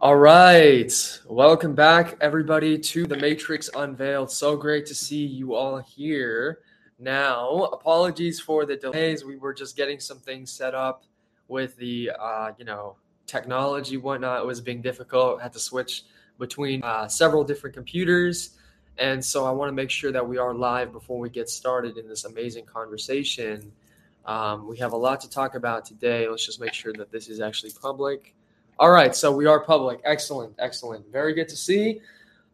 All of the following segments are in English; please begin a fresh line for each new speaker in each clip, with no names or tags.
All right. Welcome back, everybody, to the Matrix Unveiled. So great to see you all here. Now, apologies for the delays. We were just getting some things set up with the, uh, you know, technology, whatnot. It was being difficult. had to switch between uh, several different computers. And so I want to make sure that we are live before we get started in this amazing conversation. Um, we have a lot to talk about today. Let's just make sure that this is actually public. All right, so we are public. Excellent, excellent. Very good to see.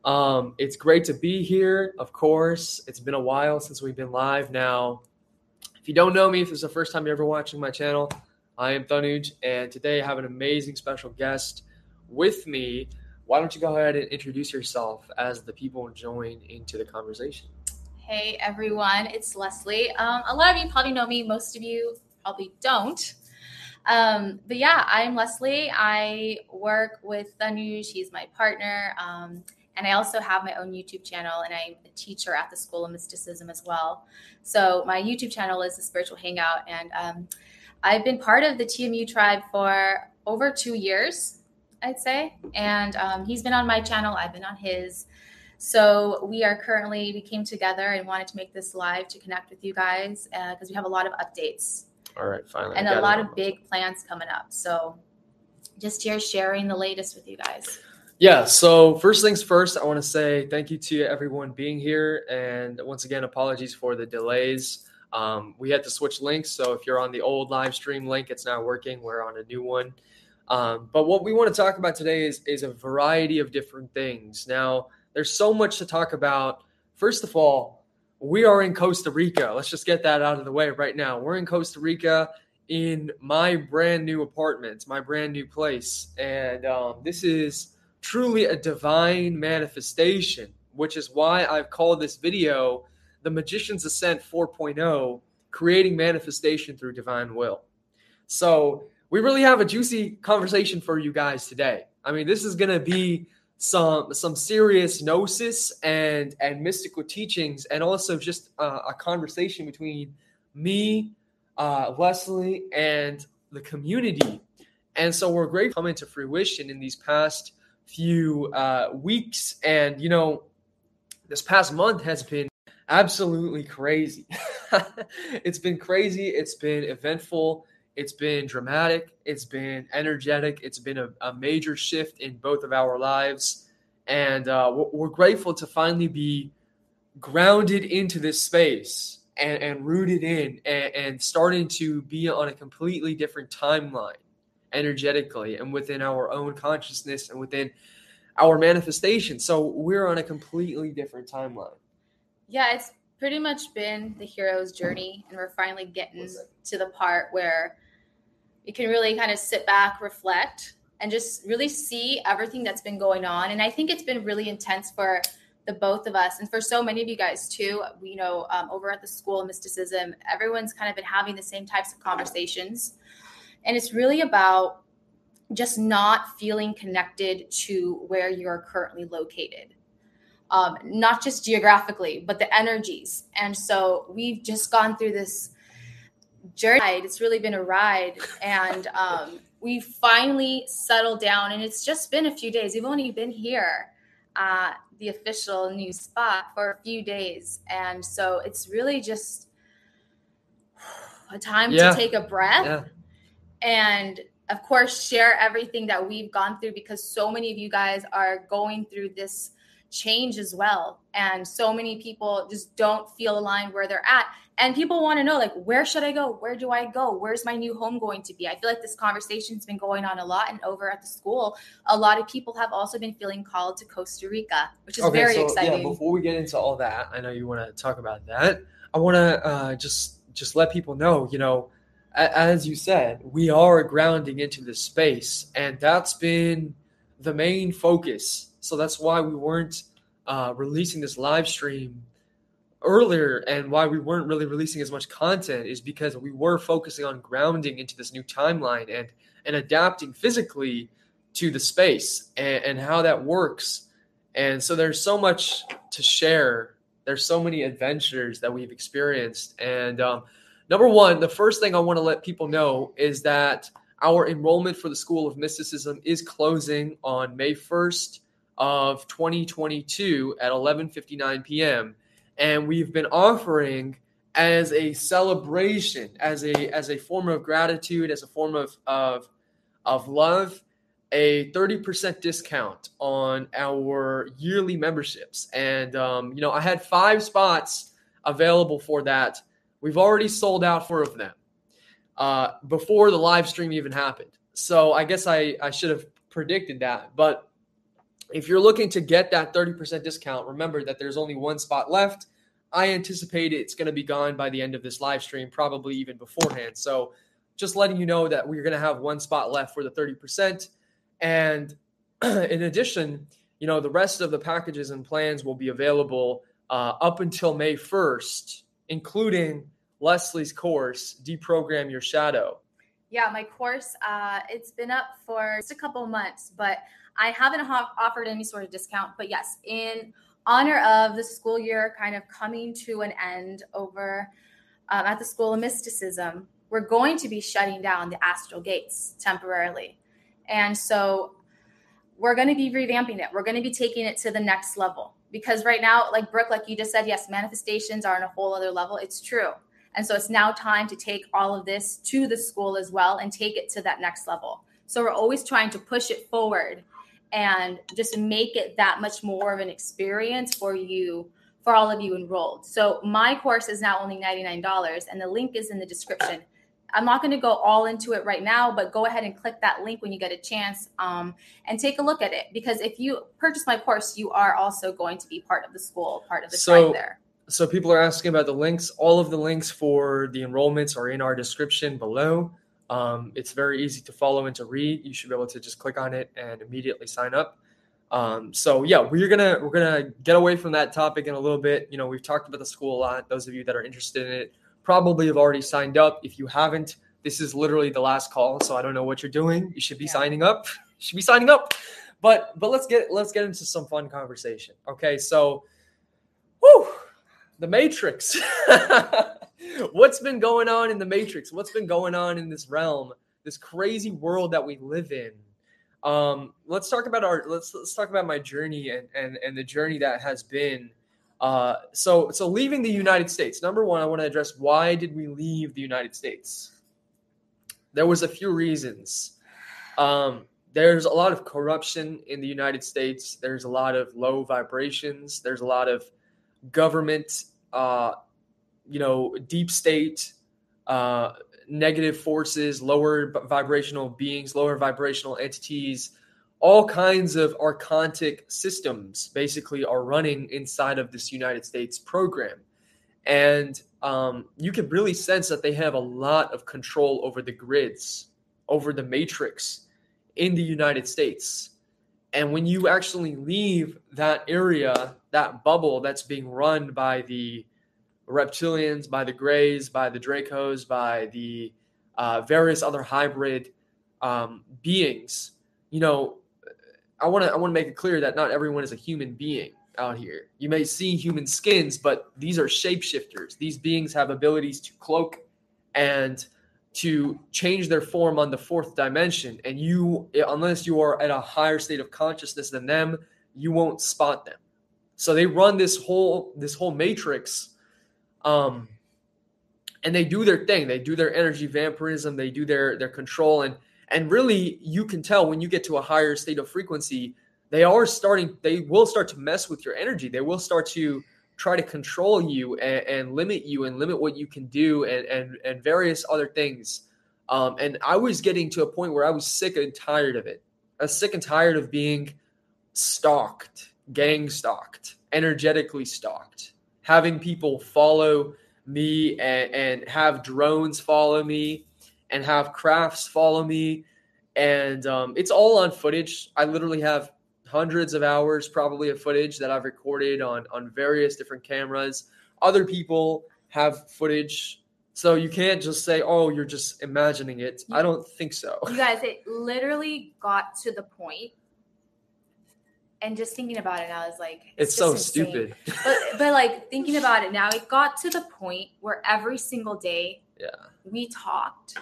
Um, it's great to be here, of course. It's been a while since we've been live now. If you don't know me, if it's the first time you're ever watching my channel, I am Tanuj, and today I have an amazing special guest with me. Why don't you go ahead and introduce yourself as the people join into the conversation?
Hey everyone, it's Lesly. Um, a lot of you probably know me, most of you probably don't. Um, but yeah, I'm Lesly. I work with Tanuj. He's my partner. Um, and I also have my own YouTube channel, and I'm a teacher at the School of Mysticism as well. So my YouTube channel is the Spiritual Hangout, and um, I've been part of the TMU tribe for over two years, I'd say. And um, he's been on my channel. I've been on his. So we are currently we came together and wanted to make this live to connect with you guys because uh, we have a lot of updates
all right, finally.
And a lot of big plans coming up. So just here sharing the latest with you guys.
Yeah. So first things first, I want to say thank you to everyone being here, and once again, apologies for the delays. Um, we had to switch links, so if you're on the old live stream link, it's not working. We're on a new one. Um, but what we want to talk about today is is a variety of different things. Now, there's so much to talk about. First of all, we are in Costa Rica. Let's just get that out of the way right now. We're in Costa Rica in my brand new apartment, my brand new place. And um, this is truly a divine manifestation, which is why I've called this video The Magickian's Ascent 4.0 Creating Manifestation Through Divine Will. So, we really have a juicy conversation for you guys today. I mean, this is going to be some some serious gnosis and and mystical teachings, and also just uh, a conversation between me, uh, Lesly, and the community. And so we're grateful coming to fruition in these past few uh, weeks, and you know, this past month has been absolutely crazy. it's been crazy. It's been eventful. It's been dramatic. It's been energetic. It's been a, a major shift in both of our lives. And uh, we're, grateful to finally be grounded into this space and, and rooted in and, and starting to be on a completely different timeline energetically and within our own consciousness and within our manifestation. So we're on a completely different timeline.
Yeah, it's pretty much been the hero's journey, and we're finally getting to the part where you can really kind of sit back, reflect, and just really see everything that's been going on. And I think it's been really intense for the both of us and for so many of you guys too. You know um, over at the school of mysticism everyone's kind of been having the same types of conversations. And it's really about just not feeling connected to where you're currently located. Um, not just geographically but the energies. And so we've just gone through this journey. It's really been a ride, and um, we finally settled down. And it's just been a few days. We've only been here at the official new spot for a few days, and so it's really just a time yeah. to take a breath yeah. and of course share everything that we've gone through because so many of you guys are going through this change as well. And so many people just don't feel aligned where they're at. And people want to know like where should i go? Where do i go? Where's my new home going to be? I feel like this conversation's been going on a lot and over at the school a lot of people have also been feeling called to costa rica which is okay, very so, exciting.
yeah before we get into all that i know you want to talk about that. I want to uh, just just let people know you know as you said we are grounding into this space and that's been the main focus so that's why we weren't uh, releasing this live stream earlier and why we weren't really releasing as much content is because we were focusing on grounding into this new timeline and and adapting physically to the space and, and how that works. And so there's so much to share. There's so many adventures that we've experienced. And um, number one the first thing i want to let people know is that our enrollment for the School of Mysticism is closing on May 1st of 2022 at 11:59 p.m. and we've been offering as a celebration, as a as a form of gratitude, as a form of of of love, a 30% discount on our yearly memberships. And um, you know, I had five spots available for that. We've already sold out four of them uh, before the live stream even happened. So I guess I, I should have predicted that. But if you're looking to get that 30% discount, remember that there's only one spot left. I anticipate it's going to be gone by the end of this live stream, probably even beforehand. So just letting you know that we're going to have one spot left for the 30%. And in addition, you know, the rest of the packages and plans will be available uh, up until May 1st, including Lesly's course, Deprogram Your Shadow.
Yeah, my course, uh, it's been up for just a couple months, but I haven't ha- offered any sort of discount. But yes, in honor of the school year kind of coming to an end over um, at the School of Mysticism, we're going to be shutting down the astral gates temporarily. And so we're going to be revamping it. We're going to be taking it to the next level because right now, like Brooke, like you just said, yes, manifestations are on a whole other level. It's true. And so it's now time to take all of this to the school as well and take it to that next level. So we're always trying to push it forward and just make it that much more of an experience for you, for all of you enrolled. So my course is now only $99 and the link is in the description. I'm not going to go all into it right now, but go ahead and click that link when you get a chance um, and take a look at it. Because if you purchase my course, you are also going to be part of the school, part of the so, tribe there.
So people are asking about the links. All of the links for the enrollments are in our description below. Um, it's very easy to follow and to read. You should be able to just click on it and immediately sign up. Um, so yeah, we're gonna we're gonna get away from that topic in a little bit. You know, we've talked about the school a lot. Those of you that are interested in it probably have already signed up. If you haven't, this is literally the last call. So I don't know what you're doing. You should be yeah. signing up. you should be signing up. But but let's get let's get into some fun conversation. Okay, so, whoo, the Matrix. What's been going on in the Matrix? What's been going on in this realm, this crazy world that we live in? Um, let's talk about our let's let's talk about my journey and and and the journey that has been uh, so, so leaving the United States. Number one, I want to address why did we leave the United States? There was a few reasons. Um, there's a lot of corruption in the United States. There's a lot of low vibrations. There's a lot of government, uh, you know, deep state, uh, negative forces, lower vibrational beings, lower vibrational entities all kinds of archontic systems basically are running inside of this United States program. And um, you can really sense that they have a lot of control over the grids, over the matrix in the United States. And when you actually leave that area, that bubble that's being run by the reptilians, by the grays, by the Dracos, by the uh, various other hybrid um, beings, you know, I want to I want to make it clear that not everyone is a human being out here. You may see human skins, but these are shapeshifters. These beings have abilities to cloak and to change their form on the fourth dimension. And you, unless you are at a higher state of consciousness than them, you won't spot them. So they run this whole this whole matrix, um, and they do their thing. They do their energy vampirism. They do their their control and and really, you can tell when you get to a higher state of frequency, they are starting, they will start to mess with your energy. They will start to try to control you and, and limit you and limit what you can do and, and, and various other things. Um, and I was getting to a point where I was sick and tired of it. I was sick and tired of being stalked, gang stalked, energetically stalked, having people follow me and, and have drones follow me and have crafts follow me. And um, it's all on footage. I literally have hundreds of hours probably of footage that I've recorded on on various different cameras. Other people have footage. So you can't just say, "Oh, you're just imagining it." I don't think so.
You guys, it literally got to the point and just thinking about it now is like
it's, it's so insane. stupid.
but but like thinking about it now, it got to the point where every single day,
yeah,
we talked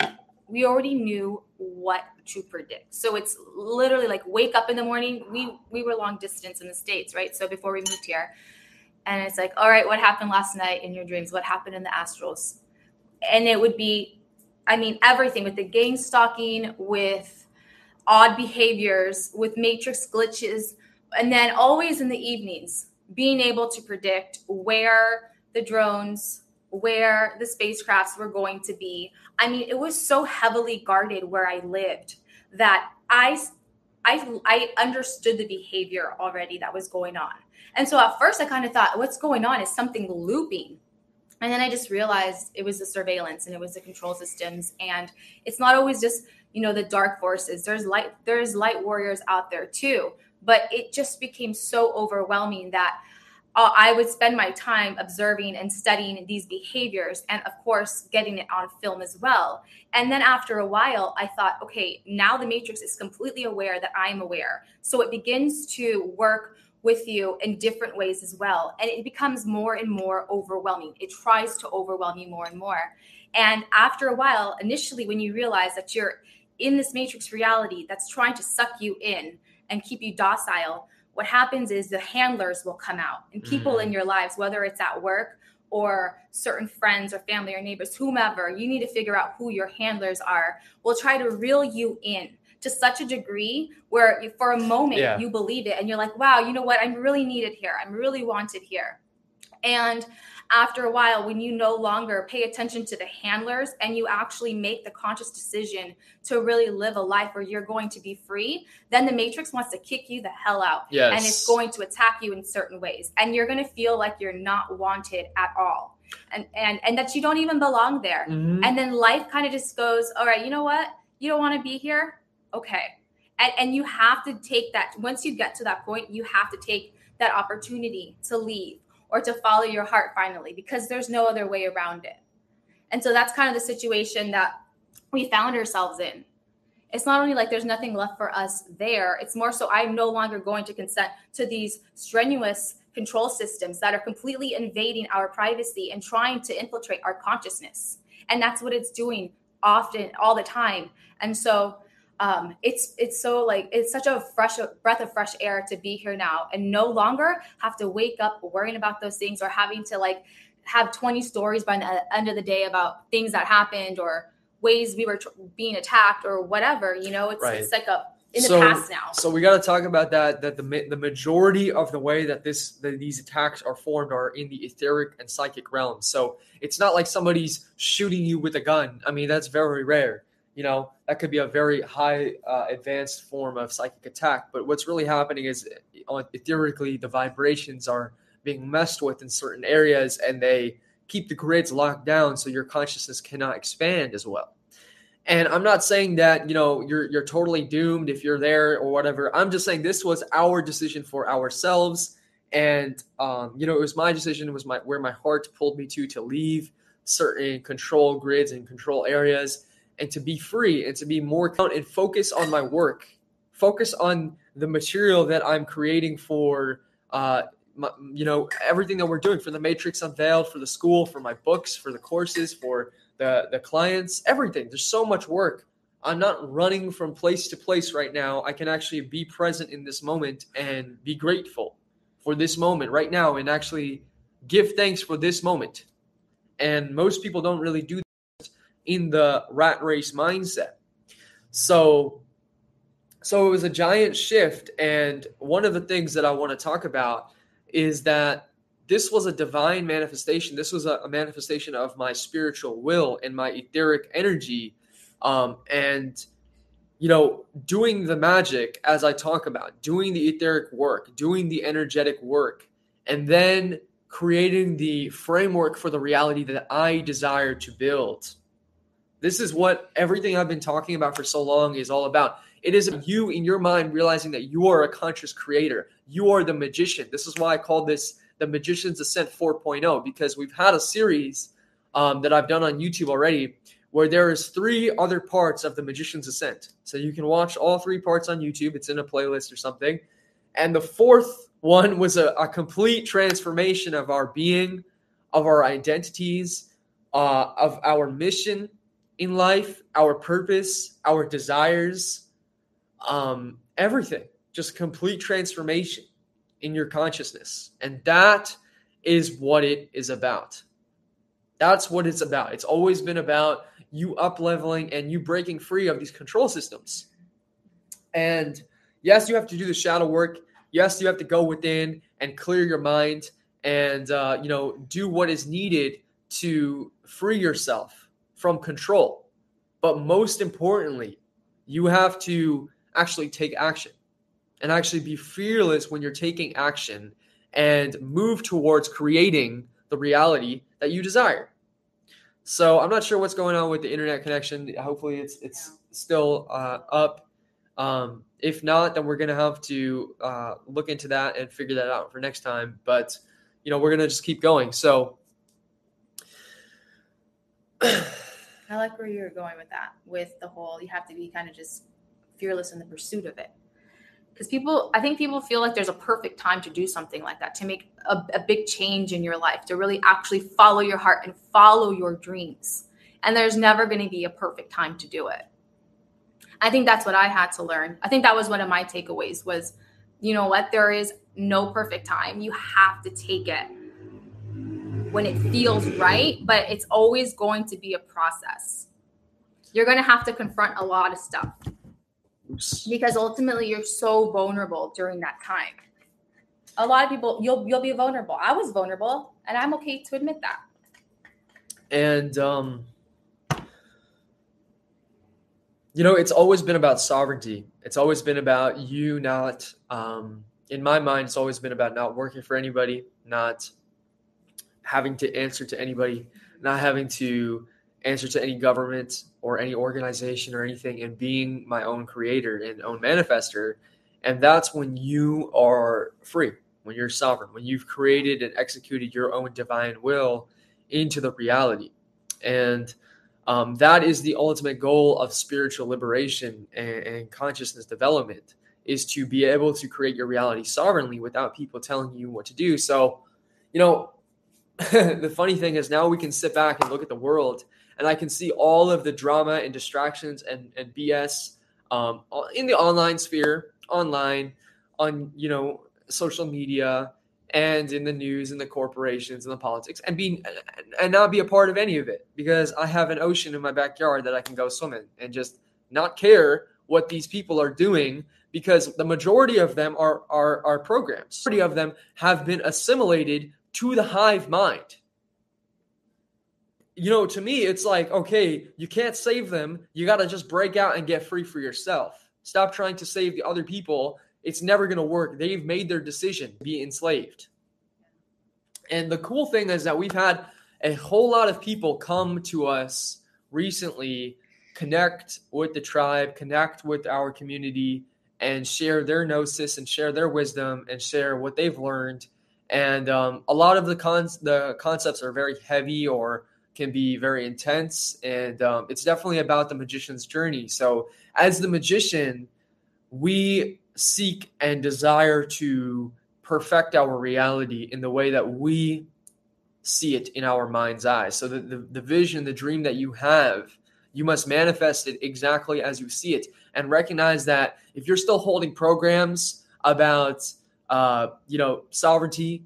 we already knew what to predict. So it's literally like wake up in the morning. We we were long distance in the states, right? So before we moved here, and it's like, all right, what happened last night in your dreams? What happened in the astrals? And it would be, I mean, everything with the gang stalking, with odd behaviors, with matrix glitches, and then always in the evenings, being able to predict where the drones, where the spacecrafts were going to be. I mean, it was so heavily guarded where I lived that I I I understood the behavior already that was going on. And so at first I kind of thought what's going on is something looping. And then I just realized it was the surveillance and it was the control systems and it's not always just, you know, the dark forces. There's light there's light warriors out there too. But it just became so overwhelming that uh, I would spend my time observing and studying these behaviors and, of course, getting it on film as well. And then after a while, I thought, okay, now the Matrix is completely aware that I'm aware. So it begins to work with you in different ways as well. And it becomes more and more overwhelming. It tries to overwhelm you more and more. And after a while, initially, when you realize that you're in this Matrix reality that's trying to suck you in and keep you docile, what happens is the handlers will come out and people mm. in your lives, whether it's at work or certain friends or family or neighbors, whomever, you need to figure out who your handlers are, will try to reel you in to such a degree where for a moment yeah. you believe it and you're like, wow, you know what? I'm really needed here. I'm really wanted here. And after a while, when you no longer pay attention to the handlers and you actually make the conscious decision to really live a life where you're going to be free, then the matrix wants to kick you the hell out.
Yes.
And it's going to attack you in certain ways. And you're going to feel like you're not wanted at all. And and and that you don't even belong there. Mm-hmm. And then life kind of just goes, all right, you know what? You don't want to be here? Okay. And and you have to take that once you get to that point, you have to take that opportunity to leave or to follow your heart finally because there's no other way around it. And so that's kind of the situation that we found ourselves in. It's not only like there's nothing left for us there, it's more so I'm no longer going to consent to these strenuous control systems that are completely invading our privacy and trying to infiltrate our consciousness. And that's what it's doing often, all the time. And so um, it's it's so like it's such a fresh breath of fresh air to be here now and no longer have to wake up worrying about those things or having to like have 20 stories by the end of the day about things that happened or ways we were tr- being attacked or whatever you know? It's, right. it's like a in so, the past now.
so we got to talk about that that the the majority of the way that this that these attacks are formed are in the etheric and psychic realms. So it's not like somebody's shooting you with a gun. I mean that's very rare you know that could be a very high uh, advanced form of psychic attack. But what's really happening is uh, theoretically the vibrations are being messed with in certain areas and they keep the grids locked down so your consciousness cannot expand as well. And i'm not saying that you know you're you're totally doomed if you're there or whatever. I'm just saying this was our decision for ourselves. And um, you know it was my decision it was my where my heart pulled me to to leave certain control grids and control areas and to be free and to be more and focus on my work, focus on the material that I'm creating for, uh, my, you know, everything that we're doing for the Matrix Unveiled, for the school, for my books, for the courses, for the the clients, everything. There's so much work. I'm not running from place to place right now. I can actually be present in this moment and be grateful for this moment right now and actually give thanks for this moment. And most people don't really do in the rat race mindset. So so it was a giant shift and one of the things that I want to talk about is that this was a divine manifestation. This was a, a manifestation of my spiritual will and my etheric energy um, and you know, doing the magic as I talk about, doing the etheric work, doing the energetic work, and then creating the framework for the reality that I desire to build. This is what everything I've been talking about for so long is all about. It is you in your mind realizing that you are a conscious creator. You are the magician. This is why I call this the Magickian's Ascent 4.0 because we've had a series um, that I've done on YouTube already where there is three other parts of the Magickian's Ascent. So you can watch all three parts on YouTube. It's in a playlist or something. And the fourth one was a, a complete transformation of our being, of our identities, uh, of our mission, in life, our purpose, our desires, um, everything. Just complete transformation in your consciousness. And that is what it is about. That's what it's about. It's always been about you up leveling and you breaking free of these control systems. And yes, you have to do the shadow work. Yes, you have to go within and clear your mind and uh, you know do what is needed to free yourself from control. But most importantly, you have to actually take action and actually be fearless when you're taking action and move towards creating the reality that you desire. So I'm not sure what's going on with the internet connection. Hopefully, it's it's still uh, up. Um, if not, then we're gonna have to uh, look into that and figure that out for next time. But you know, we're gonna just keep going. So
I like where you're going with that. With the whole, you have to be kind of just fearless in the pursuit of it. Because people i think people feel like there's a perfect time to do something like that to make a, a, big change in your life to really actually follow your heart and follow your dreams. And there's never going to be a perfect time to do it. I think that's what i had to learn. I think that was one of my takeaways was you know what there is no perfect time. You have to take it when it feels right but it's always going to be a process you're going to have to confront a lot of stuff because ultimately you're so vulnerable during that time. A lot of people you'll you'll be vulnerable. I was vulnerable and I'm okay to admit that.
And um you know, it's always been about sovereignty. It's always been about you not um in my mind it's always been about not working for anybody, not having to answer to anybody, not having to answer to any government or any organization or anything and being my own creator and own manifester. And that's when you are free, when you're sovereign, when you've created and executed your own divine will into the reality. And um, that is the ultimate goal of spiritual liberation and, and consciousness development is to be able to create your reality sovereignly without people telling you what to do. So, you know, the funny thing is now we can sit back and look at the world and I can see all of the drama and distractions and, and BS um, in the online sphere, online, on you know social media, and in the news and the corporations and the politics, and be and not be a part of any of it because I have an ocean in my backyard that I can go swim in and just not care what these people are doing because the majority of them are are, are programs. The majority of them have been assimilated to the hive mind you know, to me, it's like, okay, you can't save them. You got to just break out and get free for yourself. Stop trying to save the other people. It's never going to work. They've made their decision to be enslaved. And the cool thing is that we've had a whole lot of people come to us recently, connect with the tribe, connect with our community, and share their gnosis and share their wisdom and share what they've learned. And um, a lot of the cons the concepts are very heavy or can be very intense. And um, it's definitely about the magician's journey. So as the magician we seek and desire to perfect our reality in the way that we see it in our mind's eye. So the, the, the vision the dream that you have you must manifest it exactly as you see it. And recognize that if you're still holding programs about uh, you know sovereignty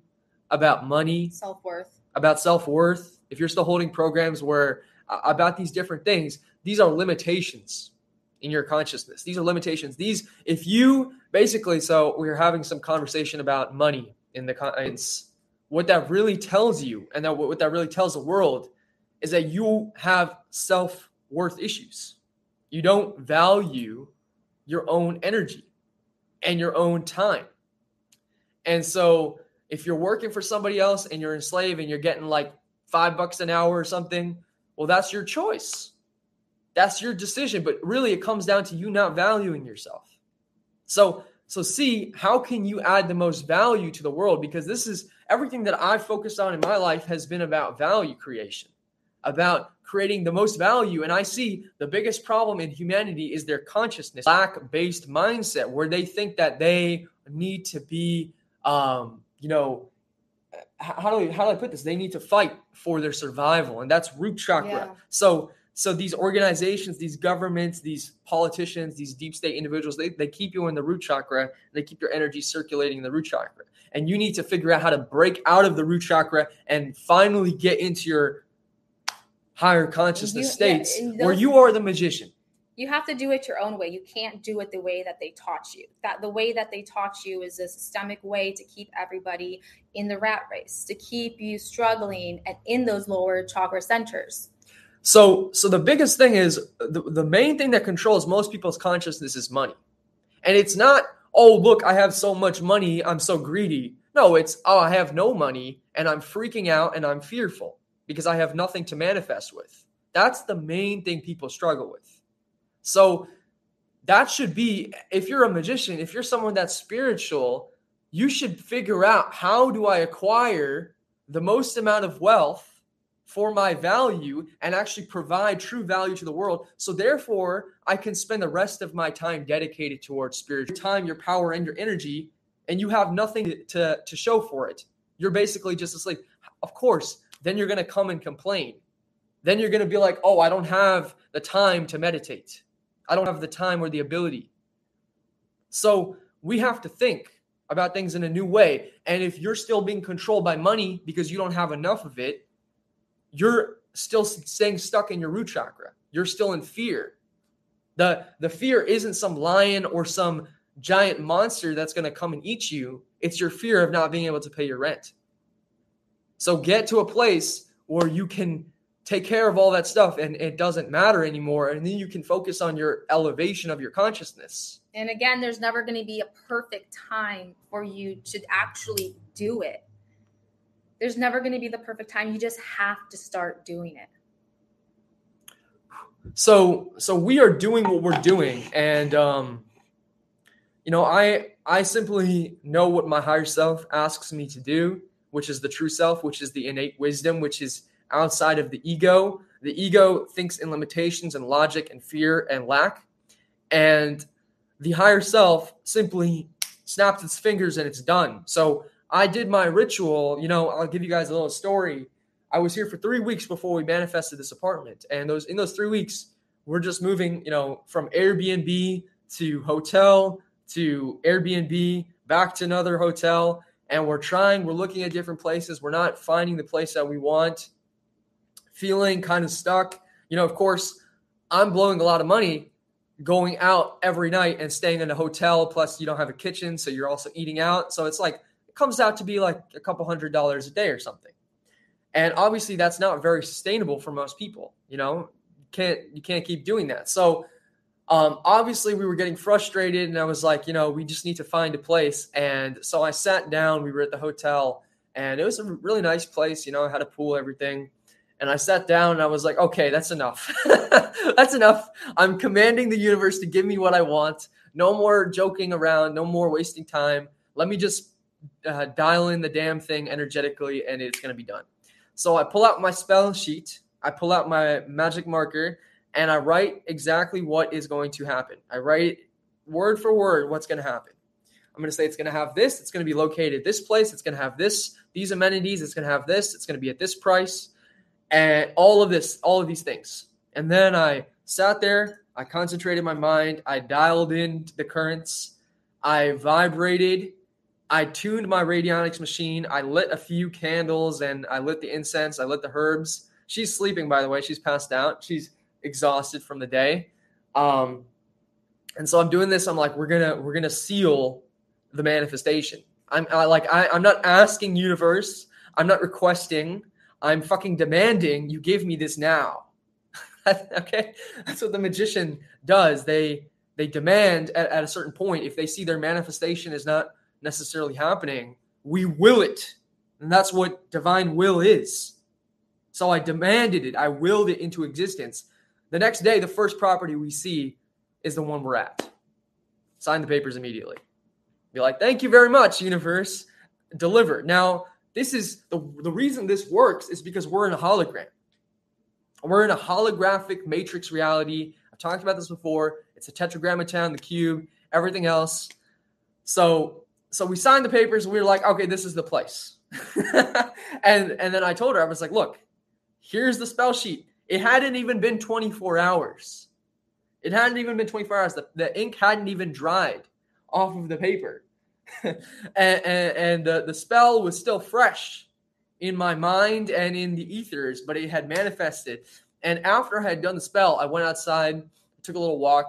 about money
self-worth
about self-worth if you're still holding programs where uh, about these different things, these are limitations in your consciousness. These are limitations. These, if you basically, so we are having some conversation about money in the it's what that really tells you, and that what that really tells the world is that you have self worth issues. You don't value your own energy and your own time. And so if you're working for somebody else and you're enslaved and you're getting like five bucks an hour or something, well, that's your choice. That's your decision. But really, it comes down to you not valuing yourself. So, so see how can you add the most value to the world? Because this is everything that I've focused on in my life has been about value creation, about creating the most value. And I see the biggest problem in humanity is their consciousness, lack based mindset, where they think that they need to be, um, you know, how do I, how do I put this? They need to fight for their survival, and that's root chakra. Yeah. So So these organizations, these governments, these politicians, these deep state individuals, they, they keep you in the root chakra. They keep your energy circulating in the root chakra. And you need to figure out how to break out of the root chakra and finally get into your higher consciousness you, states yeah, where you are the magician
you have to do it your own way. You can't do it the way that they taught you. That the way that they taught you is a systemic way to keep everybody in the rat race, to keep you struggling and in those lower chakra centers.
So, so the biggest thing is the, the main thing that controls most people's consciousness is money. And it's not, oh, look, I have so much money, I'm so greedy. No, it's, oh, I have no money and I'm freaking out and I'm fearful because I have nothing to manifest with. That's the main thing people struggle with. So that should be if you're a magician, if you're someone that's spiritual, you should figure out how do I acquire the most amount of wealth for my value and actually provide true value to the world. So therefore, I can spend the rest of my time dedicated towards spiritual time, your power and your energy, and you have nothing to, to show for it. You're basically just asleep. Of course, then you're going to come and complain. Then you're going to be like, "Oh, I don't have the time to meditate." I don't have the time or the ability. So we have to think about things in a new way. And if you're still being controlled by money because you don't have enough of it, you're still staying stuck in your root chakra. You're still in fear. The, the fear isn't some lion or some giant monster that's going to come and eat you. It's your fear of not being able to pay your rent. So get to a place where you can take care of all that stuff and it doesn't matter anymore and then you can focus on your elevation of your consciousness.
And again there's never going to be a perfect time for you to actually do it. There's never going to be the perfect time you just have to start doing it.
So so we are doing what we're doing and um you know i i simply know what my higher self asks me to do which is the true self which is the innate wisdom which is outside of the ego. The ego thinks in limitations and logic and fear and lack. And the higher self simply snaps its fingers and it's done. So I did my ritual. You know, I'll give you guys a little story. I was here for three weeks before we manifested this apartment. And those in those three weeks, we're just moving, you know, from Airbnb to hotel to Airbnb back to another hotel. And we're trying, we're looking at different places. We're not finding the place that we want feeling kind of stuck. You know, of course, I'm blowing a lot of money going out every night and staying in a hotel. Plus, you don't have a kitchen, so you're also eating out. So it's like it comes out to be like a couple hundred dollars a day or something. And obviously, that's not very sustainable for most people. You know, can't you can't keep doing that. So um, obviously, we were getting frustrated, and I was like, you know, we just need to find a place. And so I sat down. We were at the hotel, and it was a really nice place. You know, had a pool, everything. And I sat down and I was like, okay, that's enough. that's enough. I'm commanding the universe to give me what I want. No more joking around, no more wasting time. Let me just uh, dial in the damn thing energetically and it's going to be done. So I pull out my spell sheet, I pull out my magic marker, and I write exactly what is going to happen. I write word for word what's going to happen. I'm going to say it's going to have this, it's going to be located this place, it's going to have this, these amenities, it's going to have this, it's going to be at this price and all of this, all of these things. And then I sat there, I concentrated my mind, I dialed in the currents, I vibrated, I tuned my radionics machine, I lit a few candles and I lit the incense, I lit the herbs. She's sleeping, by the way, she's passed out. She's exhausted from the day. Um, and so I'm doing this. I'm like, we're gonna we're gonna seal the manifestation. I'm I, like I, I'm not asking universe. I'm not requesting. I'm fucking demanding you give me this now. okay? That's what the magician does. They they demand at, at a certain point if they see their manifestation is not necessarily happening, we will it. And that's what divine will is. So I demanded it. I willed it into existence. The next day, the first property we see is the one we're at. Sign the papers immediately. Be like, thank you very much, universe. Deliver. Now, this is the, the reason this works is because we're in a hologram. We're in a holographic matrix reality. I've talked about this before. It's a tetragrammaton, the cube, everything else. So so we signed the papers and we were like, okay, this is the place. and and then I told her, I was like, look, here's the spell sheet. It hadn't even been 24 hours. It hadn't even been 24 hours. The, the ink hadn't even dried off of the paper. and, and, and the, spell was still fresh in my mind and in the ethers, but it had manifested. And after I had done the spell, I went outside, took a little walk.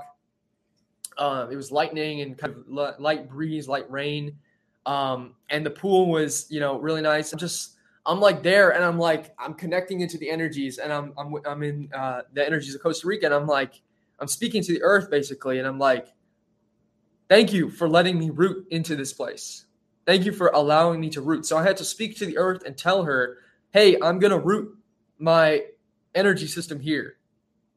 Um, it was lightning and kind of light breeze, light rain. Um, and the pool was, you know, really nice. I'm just, I'm like there and I'm like, I'm connecting into the energies and I'm, I'm, I'm in uh, the energies of Costa Rica. And I'm like, I'm speaking to the earth basically. And I'm like, thank you for letting me root into this place. Thank you for allowing me to root. So I had to speak to the earth and tell her, hey, I'm going to root my energy system here.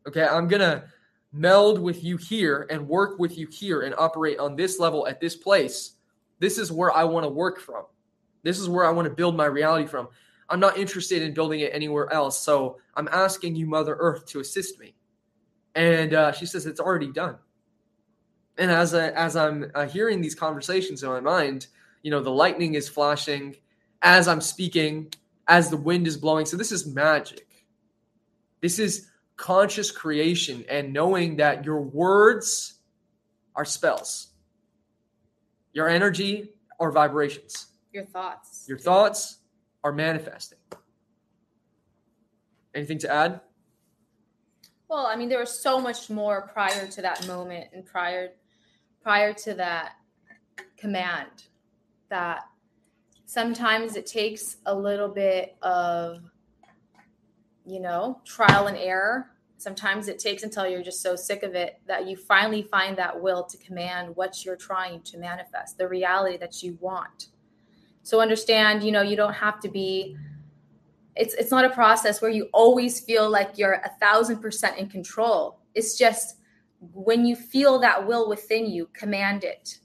Okay. I'm going to meld with you here and work with you here and operate on this level at this place. This is where I want to work from. This is where I want to build my reality from. I'm not interested in building it anywhere else. So I'm asking you, Mother Earth, to assist me. And uh, she says, it's already done. And as, I, as I'm uh, hearing these conversations in my mind, you know, the lightning is flashing as I'm speaking, as the wind is blowing. So this is magic. This is conscious creation and knowing that your words are spells, your energy are vibrations,
your thoughts.
Your thoughts are manifesting. Anything to add?
Well, I mean, there was so much more prior to that moment and prior prior to that command that sometimes it takes a little bit of you know trial and error. Sometimes it takes until you're just so sick of it that you finally find that will to command what you're trying to manifest the reality that you want. So understand you know you don't have to be it's it's not a process where you always feel like you're a thousand percent in control it's just when you feel that will within you command it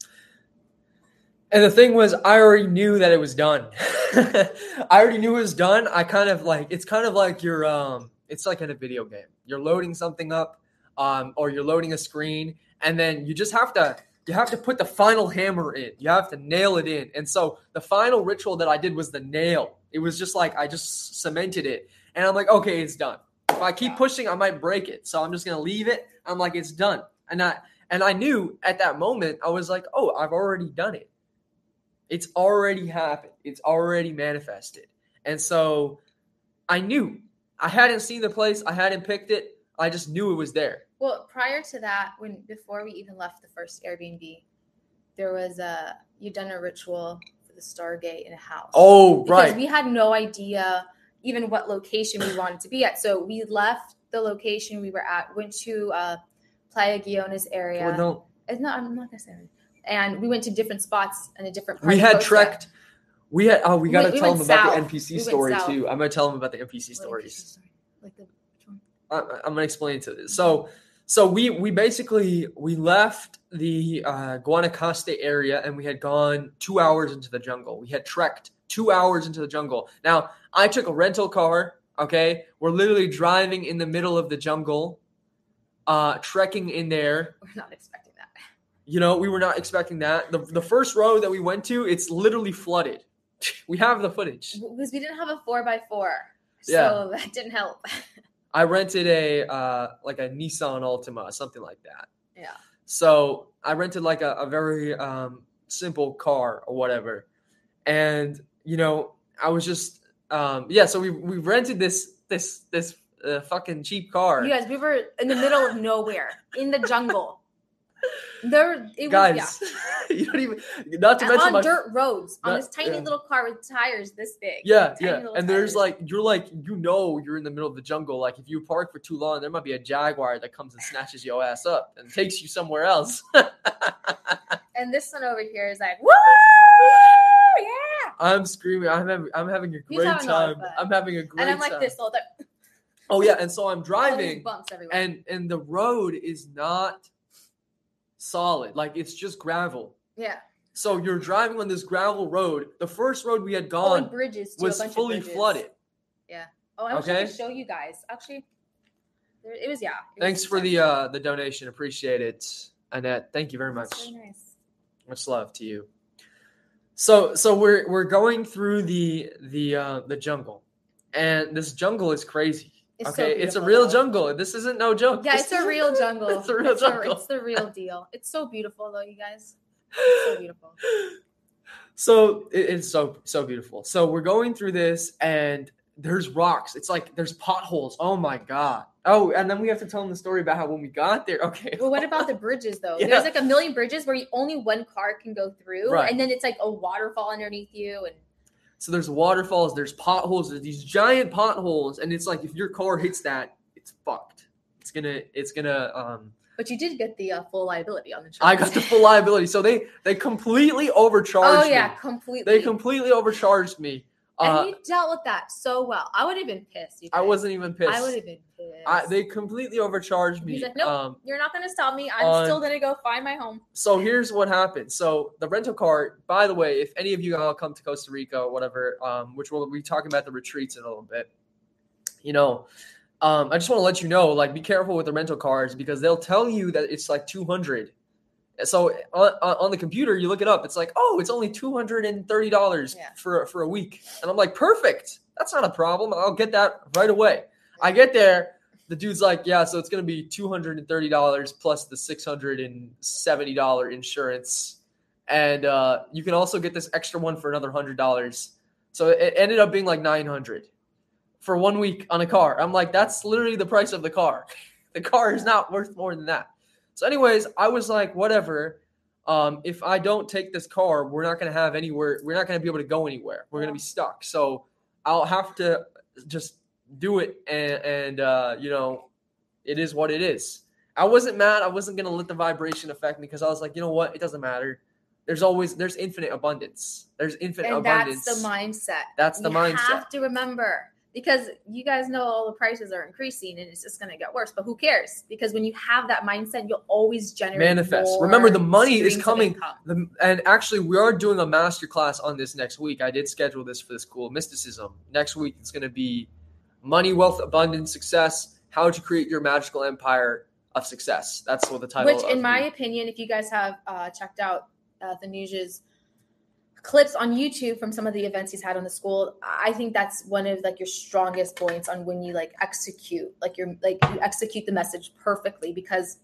and the thing was, I already knew that it was done. I already knew it was done. I kind of like it's kind of like you're um it's like in a video game. You're loading something up, um, or you're loading a screen, and then you just have to you have to put the final hammer in. You have to nail it in. And so the final ritual that I did was the nail. It was just like I just cemented it. And I'm like, okay, it's done. If I keep pushing, I might break it. So I'm just gonna leave it. I'm like, it's done. And I and I knew at that moment, I was like, oh, I've already done it. It's already happened. It's already manifested. And so I knew I hadn't seen the place. I hadn't picked it. I just knew it was there.
Well, prior to that, when before we even left the first Airbnb, there was a you'd done a ritual the Stargate in a house.
Oh, because right.
We had no idea even what location we wanted to be at. So we left the location we were at, went to uh, Playa Guiones area. No. It's not. I'm not gonna say. It and we went to different spots in a different.
we had trekked. We had. Oh, we got to we, tell them about the NPC we story too. I'm gonna tell them about the NPC what stories. NPC story? Like the, I, I'm gonna explain to this. So, so we we basically we left the uh, Guanacaste area and we had gone two hours into the jungle. We had trekked two hours into the jungle. Now I took a rental car. Okay, we're literally driving in the middle of the jungle, uh, trekking in there.
We're not expecting that.
you know, we were not expecting that. The, the first road that we went to, it's literally flooded. We have the footage.
Because we didn't have a four by four. So yeah. that didn't help.
I rented a uh like a Nissan Altima, something like that.
Yeah.
So I rented like a, a very um simple car or whatever. And you know, I was just um yeah, so we we rented this this this uh, fucking cheap car.
You guys, we were in the middle of nowhere in the jungle. There, it
guys, was, yeah. you don't even. Not to mention
on my, dirt roads on this tiny yeah. little car with tires this big.
Yeah, yeah. And tires. there's like you're like you know you're in the middle of the jungle. Like if you park for too long, there might be a jaguar that comes and snatches your ass up and takes you somewhere else.
and this one over here is like woo, yeah.
I'm screaming. I'm having. I'm having a great having time. I'm having a great. Time.
And I'm like
time.
this all the.
Oh yeah, and so I'm driving, and and the road is not solid. Like it's just gravel.
Yeah.
So you're driving on this gravel road. The first road we had gone oh,
bridges
was fully flooded.
Yeah. Oh, I wish okay. I could show you guys. Actually, it was yeah. It
Thanks was for the uh the donation. Appreciate it, Annette. Thank you very much.
That's nice.
Much love to you. So so we're we're going through the the uh the jungle. And this jungle is crazy.
It's so
okay, it's a real
though.
jungle. This isn't no joke.
Yeah,
This
it's a real jungle.
It's a real
it's,
jungle.
it's the real deal. It's so beautiful though, you guys. It's so beautiful.
so it- it's so so beautiful. So we're going through this, and there's rocks. It's like there's potholes. Oh my god. Oh, and then we have to tell them the story about how when we got there. Okay.
Well, what about the bridges though?
Yeah.
There's like a million bridges where you, only one car can go through,
Right.
and then it's like a waterfall underneath you, and
So there's waterfalls, there's potholes, there's these giant potholes, and it's like if your car hits that, it's fucked. It's gonna, it's gonna. um
but you did get the uh, full liability on the insurance.
I got the full liability, so they they completely overcharged me.
Oh yeah,
me.
completely.
They completely overcharged me.
And
Uh,
you dealt with that so well. I would have been pissed.
I wasn't even pissed.
I would have been pissed.
I, they completely overcharged me.
He's like, nope.
Um,
You're not gonna stop me. I'm
on-
still gonna go find my home.
so here's what happened. So the rental car, by the way, if any of you all come to Costa Rica or whatever, um, which we'll be talking about the retreats in a little bit, you know, um, I just want to let you know, like, be careful with the rental cars because they'll tell you that it's like 200. So on, on the computer, you look it up. It's like, oh, it's only two hundred and thirty dollars
Yeah.
for for a week, and I'm like, perfect. That's not a problem. I'll get that right away. I get there, the dude's like, yeah, so it's gonna be two hundred and thirty dollars plus the six hundred and seventy dollar insurance, and uh, you can also get this extra one for another hundred dollars. So it ended up being like nine hundred for one week on a car. I'm like, that's literally the price of the car. The car is not worth more than that. So, anyways, I was like, whatever. Um, if I don't take this car, we're not gonna have anywhere. We're not gonna be able to go anywhere. We're gonna be stuck. So I'll have to just do it, and and uh, you know, it is what it is. I wasn't mad. I wasn't gonna let the vibration affect me because I was like, you know what? It doesn't matter. There's always there's infinite abundance. There's infinite
And
abundance.
that's the mindset.
That's the
you
mindset.
have to remember because you guys know all the prices are increasing and it's just going to get worse. But who cares? Because when you have that mindset, you'll always generate
Manifest. Remember, the money is coming. The, and actually, we are doing a master class on this next week. I did schedule this for the school mysticism. Next week, it's going to be money, wealth, abundance, success. How to create your magical empire of success. That's what the title. Is.
Which, in my opinion, if you guys have uh, checked out uh, Tanuj's clips on YouTube from some of the events he's had on the school, I think that's one of like your strongest points on when you like execute, like you're like you execute the message perfectly because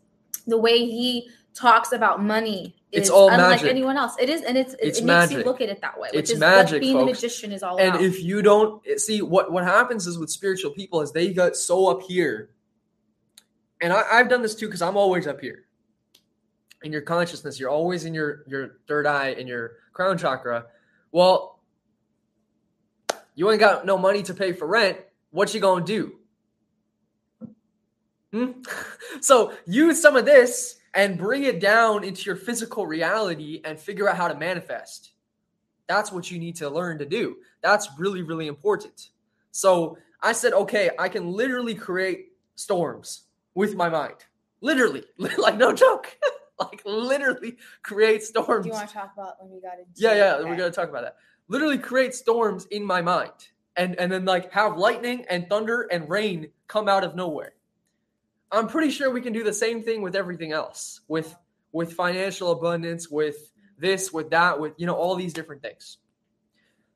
the way he talks about money is
It's all
unlike
magic.
anyone else. It is, and it's,
It's
it makes you look at it that way. Which
It's
is
magic,
what being
folks.
a magician is all
and
about.
if you don't see what what happens is with spiritual people is they get so up here, and I, I've done this too because I'm always up here. In your consciousness, you're always in your your third eye and your crown chakra. Well, you ain't got no money to pay for rent. What you gonna do? Hmm? So use some of this and bring it down into your physical reality and figure out how to manifest. That's what you need to learn to do. That's really, really important. So I said, okay, I can literally create storms with my mind. Literally, like no joke. like literally create storms.
Do you want to talk about when you got into
Yeah, yeah,
okay.
we're gonna talk about that. Literally create storms in my mind, and and then like have lightning and thunder and rain come out of nowhere. I'm pretty sure we can do the same thing with everything else, with with financial abundance, with this, with that, with you know all these different things.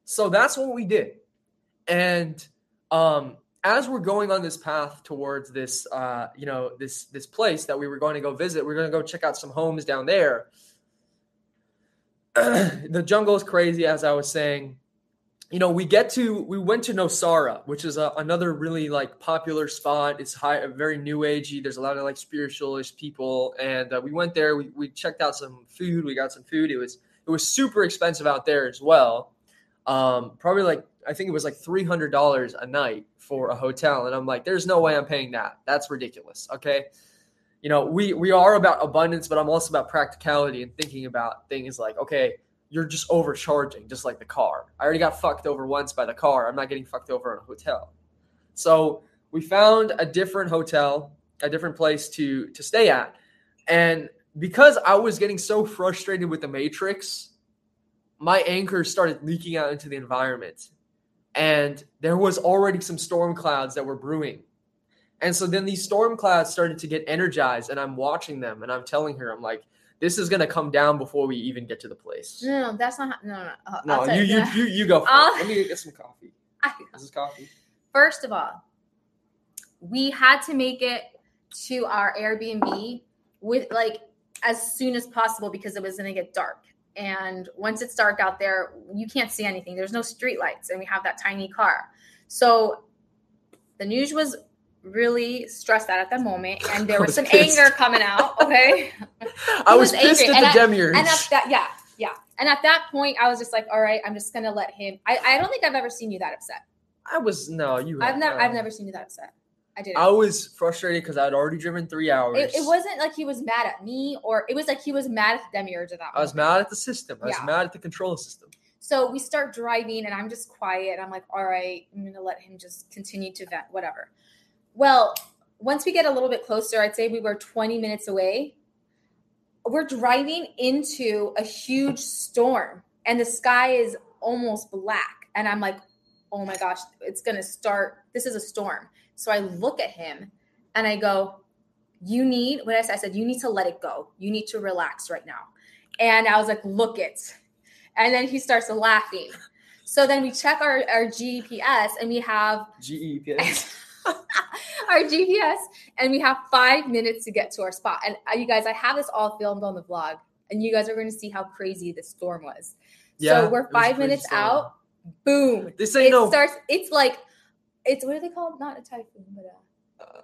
So that's what we did, and um, as we're going on this path towards this, uh, you know, this this place that we were going to go visit, we're going to go check out some homes down there the jungle is crazy, as I was saying. You know, we get to we went to Nosara, which is a, another really like popular spot. It's high, very new agey. There's a lot of like spiritualish people, and uh, we went there. We, we checked out some food. We got some food. It was it was super expensive out there as well. Um, probably like I think it was like three hundred dollars a night for a hotel, and I'm like, there's no way I'm paying that. That's ridiculous. Okay, you know, we we are about abundance, but I'm also about practicality and thinking about things like, okay, you're just overcharging, just like the car. I already got fucked over once by the car. I'm not getting fucked over in a hotel. So we found a different hotel, a different place to to stay at, and because I was getting so frustrated with the Matrix, my anchors started leaking out into the environment, and there was already some storm clouds that were brewing. And so then these storm clouds started to get energized, and I'm watching them, and I'm telling her, I'm like, this is gonna come down before we even get to the place.
No, no, that's not. how- No, no. uh,
No,
I'll
you, you you you go. For it. Let me get some coffee.
I-
This is coffee.
First of all, we had to make it to our Airbnb with like as soon as possible because it was to get dark. And once it's dark out there, you can't see anything. There's no street lights, and we have that tiny car. So the news was really stressed out at that moment, and there was, was some pissed. anger coming out. Okay,
I was, was pissed angry. at the demiurge.
And at that, yeah, yeah. And at that point, I was just like, "All right, I'm just gonna let him." I, I don't think I've ever seen you that upset.
I was no, you.
I've never, uh, I've never seen you that upset. I didn't.
I was frustrated because I'd already driven three hours.
It, it, wasn't like he was mad at me, or it was like he was mad at the demiurge at that.
I was mad at the system. I was yeah. mad at the control system.
So we start driving, and I'm just quiet. I'm like, all right, I'm gonna let him just continue to vent, whatever. Well, once we get a little bit closer, I'd say we were 20 minutes away. We're driving into a huge storm, and the sky is almost black. And I'm like, oh my gosh, it's gonna start. This is a storm. So I look at him and I go, You need what I said, I said, you need to let it go. You need to relax right now. And I was like, look it. And then he starts laughing. So then we check our, our GPS and we have
GPS.
our GPS and we have five minutes to get to our spot. And uh, you guys, I have this all filmed on the vlog, and you guys are going to see how crazy this storm was. Yeah, so we're five minutes storm. out. Boom!
This ain't
it
no.
Starts. It's like it's what are they called? Not a typhoon, but a uh,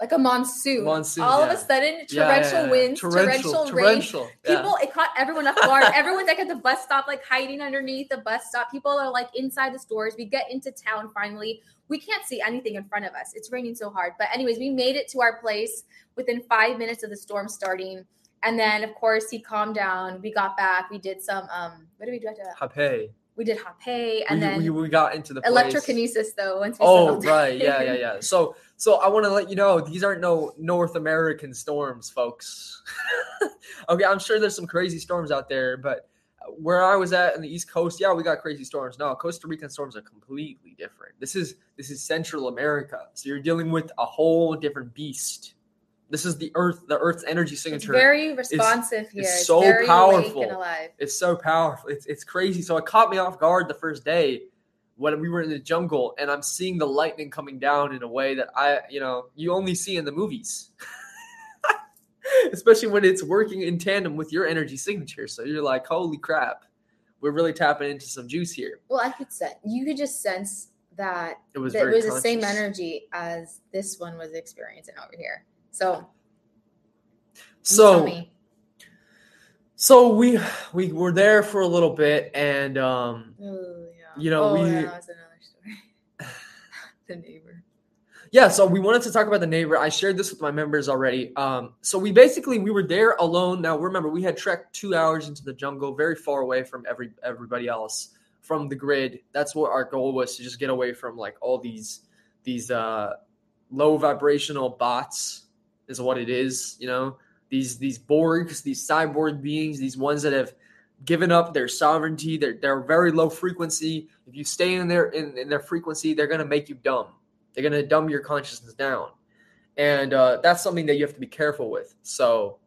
like a monsoon.
Monsoon.
All
yeah.
of a sudden, torrential yeah, yeah, winds, torrential, torrential, torrential rain. People, it caught everyone off guard. Everyone's like at the bus stop, like hiding underneath the bus stop. People are like inside the stores. We get into town finally. We can't see anything in front of us. It's raining so hard. But anyways, we made it to our place within five minutes of the storm starting. And then, of course, he calmed down. We got back. We did some. um What did we do?
Hape
we did Hape and
we,
then
we, we, got into the
electrokinesis though.
Once we oh right, yeah, yeah, yeah. So so I want to let you know these aren't no North American storms, folks. okay, I'm sure there's some crazy storms out there, but where I was at in the East Coast, yeah, we got crazy storms. No, Costa Rican storms are completely different. This is this is Central America, so you're dealing with a whole different beast. This is the Earth, the Earth's energy signature.
It's very responsive here. It's, it's so powerful.
It's so powerful. It's it's crazy. So it caught me off guard the first day when we were in the jungle, and I'm seeing the lightning coming down in a way that I, you know, you only see in the movies. Especially when it's working in tandem with your energy signature. So you're like, holy crap, we're really tapping into some juice here.
Well, I could sense you could just sense that it was, that it was the same energy as this one was experiencing over here. So,
so, so we we were there for a little bit, and um, oh, yeah. you know, oh, we. Yeah, that's another story.
the neighbor.
Yeah, so we wanted to talk about the neighbor. I shared this with my members already. Um, so we basically we were there alone. Now remember, we had trekked two hours into the jungle, very far away from every everybody else, from the grid. That's what our goal was to just get away from like all these these uh, low vibrational bots is what it is. You know, these these Borgs, these cyborg beings, these ones that have given up their sovereignty. They're they're very low frequency. If you stay in their in, in their frequency, they're gonna make you dumb. They're gonna dumb your consciousness down, and uh, that's something that you have to be careful with. So,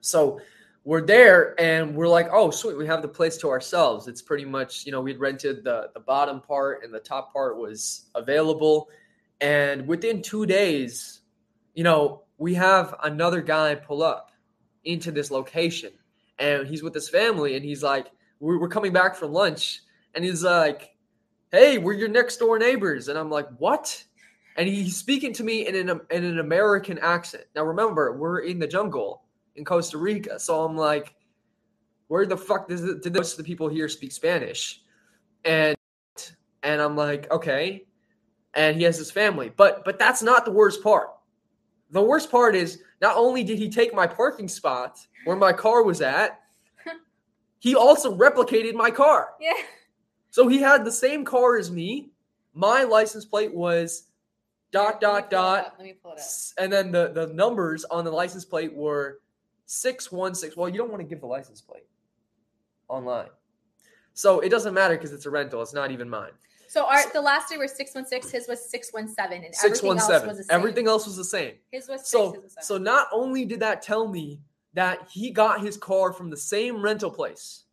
so we're there and we're like, oh sweet, we have the place to ourselves. It's pretty much you know we'd rented the the bottom part and the top part was available, and within two days you know, we have another guy pull up into this location and he's with his family and he's like, we're, coming back from lunch. And he's like, hey, we're your next door neighbors. And I'm like, what? And he's speaking to me in an, in an American accent. Now, remember, we're in the jungle in Costa Rica. So I'm like, where the fuck does it, did most of the people here speak Spanish? And and I'm like, okay. And he has his family. But but that's not the worst part the worst part is not only did he take my parking spot where my car was at, he also replicated my car.
Yeah.
So he had the same car as me. My license plate was dot dot dot.
Let me pull it up.
And then the, the numbers on the license plate were 616. Well, you don't want to give the license plate online. So it doesn't matter because it's a rental. It's not even mine.
So our the last day was six one six. His was six one seven, and everything else was the same.
Everything else was the same.
His was
so so. Not only did that tell me that he got his car from the same rental place,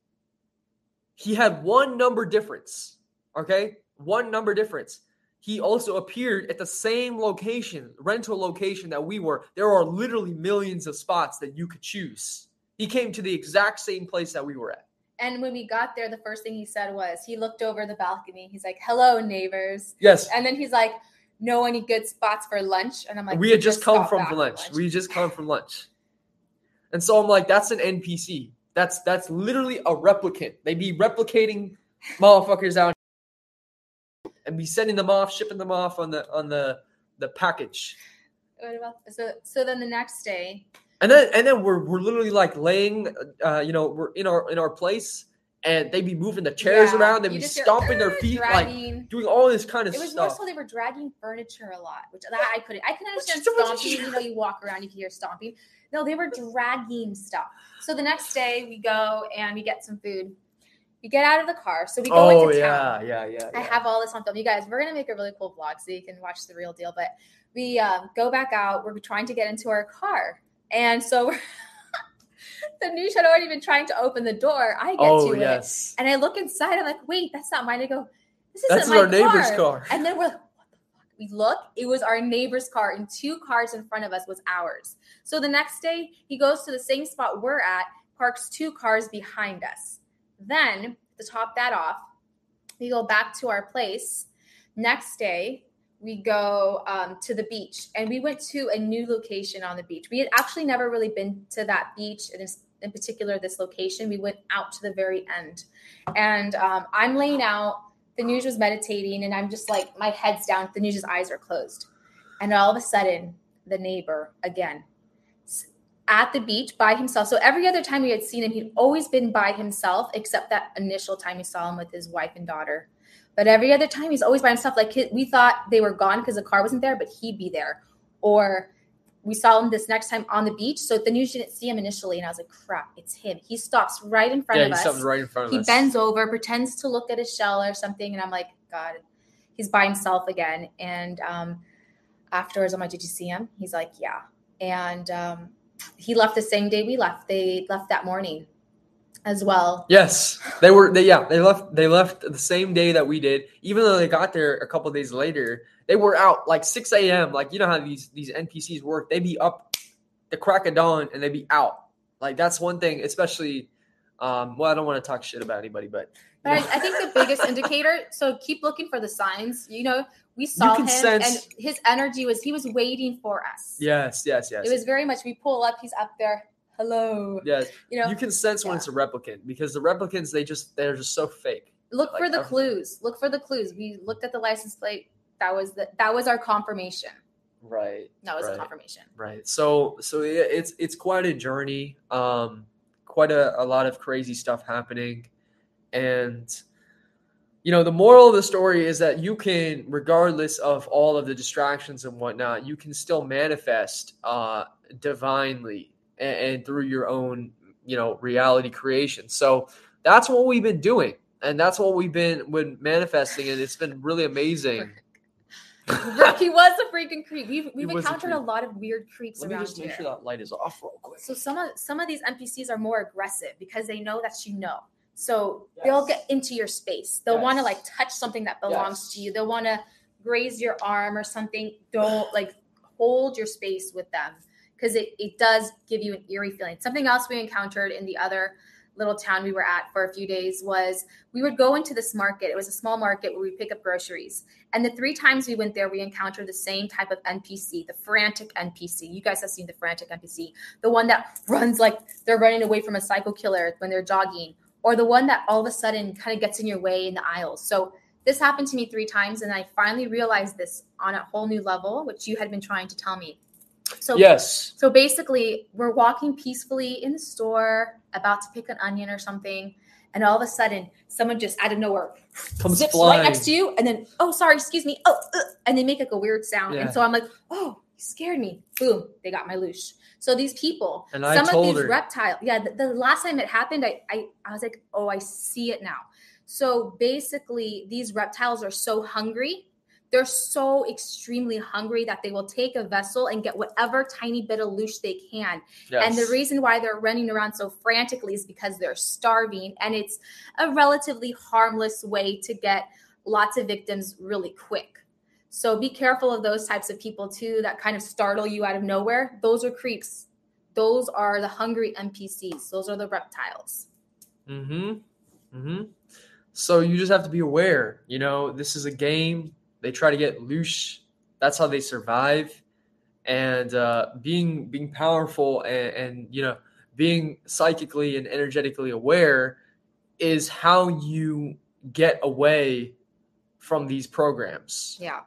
he had one number difference. Okay, one number difference. he also appeared at the same location, rental location that we were. There are literally millions of spots that you could choose. He came to the exact same place that we were at.
And when we got there, the first thing he said was he looked over the balcony. He's like, "Hello, neighbors."
Yes.
And then he's like, "Know any good spots for lunch?" And I'm like,
we had just come from
back
lunch. We just come from lunch. And so I'm like, that's an NPC. That's that's literally a replicant. They be replicating motherfuckers out and be sending them off, shipping them off on the on the the package.
What about so? So then the next day,
And then and then we're we're literally like laying uh you know, we're in our in our place and they'd be moving the chairs
Yeah,
around, they
you
be stomping their feet, like doing all this kind of stuff.
It was more so they were dragging furniture a lot, which that I couldn't. I can understand
is- what is-
stomping. You know, you walk around, you can hear stomping. No, they were dragging stuff. So the next day, we go and we get some food. We get out of the car, so we go
Oh
into town.
yeah, yeah, yeah.
I
yeah.
have all this on film. You guys, we're gonna make a really cool vlog so you can watch the real deal. But we um, go back out. We're trying to get into our car, and so the news had already been trying to open the door. I get
Oh
to it, and I look inside. I'm like, wait, that's not mine. I go, this isn't
That's
my
our neighbor's
car.
car.
And then we're like, what the fuck? We look, it was our neighbor's car, and two cars in front of us was ours. So the next day, he goes to the same spot we're at, parks two cars behind us. Then, to top that off, we go back to our place. Next day, we go um, to the beach, and we went to a new location on the beach. We had actually never really been to that beach, and in, particular, this location. We went out to the very end, and um, I'm laying out the news was meditating and i'm just like my head's down the news's eyes are closed and all of a sudden the neighbor again at the beach by himself so every other time we had seen him he'd always been by himself except that initial time we saw him with his wife and daughter but every other time he's always by himself like he- we thought they were gone because the car wasn't there but he'd be there or we saw him this next time on the beach so the news didn't see him initially and i was like crap it's him he stops right in front
Yeah,
of
he
us
stopped right in front of
he
us.
bends over, pretends to look at a shell or something, and I'm like, God, he's by himself again. And um, afterwards, I'm like, Did you see him? He's like, Yeah. And um, he left the same day we left. They left that morning as well.
Yes, they were. They yeah, they left. They left the same day that we did. Even though they got there a couple days later, they were out like six a.m. Like you know how these these NPCs work. They be up the crack of dawn and they be out. Like that's one thing, especially. Um, well, I don't want to talk shit about anybody, but
But I, I think the biggest indicator, so keep looking for the signs. You know, we saw him
sense-
and his energy was, he was waiting for us.
yes, yes, yes,
It was very much, we pull up, he's up there. Hello.
yes.
You know,
You can sense when it's a replicant because the replicants they just they're just so fake.
look
like
for the
everything.
clues. Look for the clues. We looked at the license plate. That was the, that was our confirmation.
Right.
That was
Right.
a confirmation.
Right. So so yeah, it's it's quite a journey. Um quite a, a lot of crazy stuff happening. And you know, the moral of the story is that you can, regardless of all of the distractions and whatnot, you can still manifest uh divinely and, and through your own, you know, reality creation. So that's what we've been doing. And that's what we've been been manifesting, and it's been really amazing.
he was a freaking creep. We've, we've
was a
encountered a, lot of weird creeps
Let me
around
just make
here.
sure that light is off real quick.
So some of some of these NPCs are more aggressive because they know that you know. So they'll get into your space. They'll want to like touch something that belongs
Yes.
to you. They'll want to graze your arm or something. Don't like hold your space with them because it, it does give you an eerie feeling. Something else we encountered in the other little town we were at for a few days was we would go into this market. It was a small market where we pick up groceries. And the three times we went there, we encountered the same type of NPC, the frantic NPC. You guys have seen the frantic NPC, the one that runs like they're running away from a psycho killer when they're jogging, or the one that all of a sudden kind of gets in your way in the aisles. So this happened to me three times, and I finally realized this on a whole new level, which you had been trying to tell me. So
Yes.
so basically, we're walking peacefully in the store, about to pick an onion or something, and all of a sudden, someone just out of nowhere
Comes
zips
flying.
right next to you, and then, oh, sorry, excuse me, oh, uh, and they make like a weird sound,
Yeah.
and so I'm like, oh, you scared me. Boom, they got my loosh. So these people,
And
some of these
her.
reptile, yeah, the, the last time it happened, I, I I was like, oh, I see it now. So basically, these reptiles are so hungry. They're so extremely hungry that they will take a vessel and get whatever tiny bit of loosh they can. And the reason why they're running around so frantically is because they're starving. And it's a relatively harmless way to get lots of victims really quick. So be careful of those types of people too that kind of startle you out of nowhere. Those are creeps. Those are the hungry NPCs. Those are the reptiles.
Mm-hmm. Mm-hmm. So you just have to be aware. You know, this is a game. They try to get loosh. That's how they survive. And uh, being being powerful and, and you know being psychically and energetically aware is how you get away from these programs.
Yeah.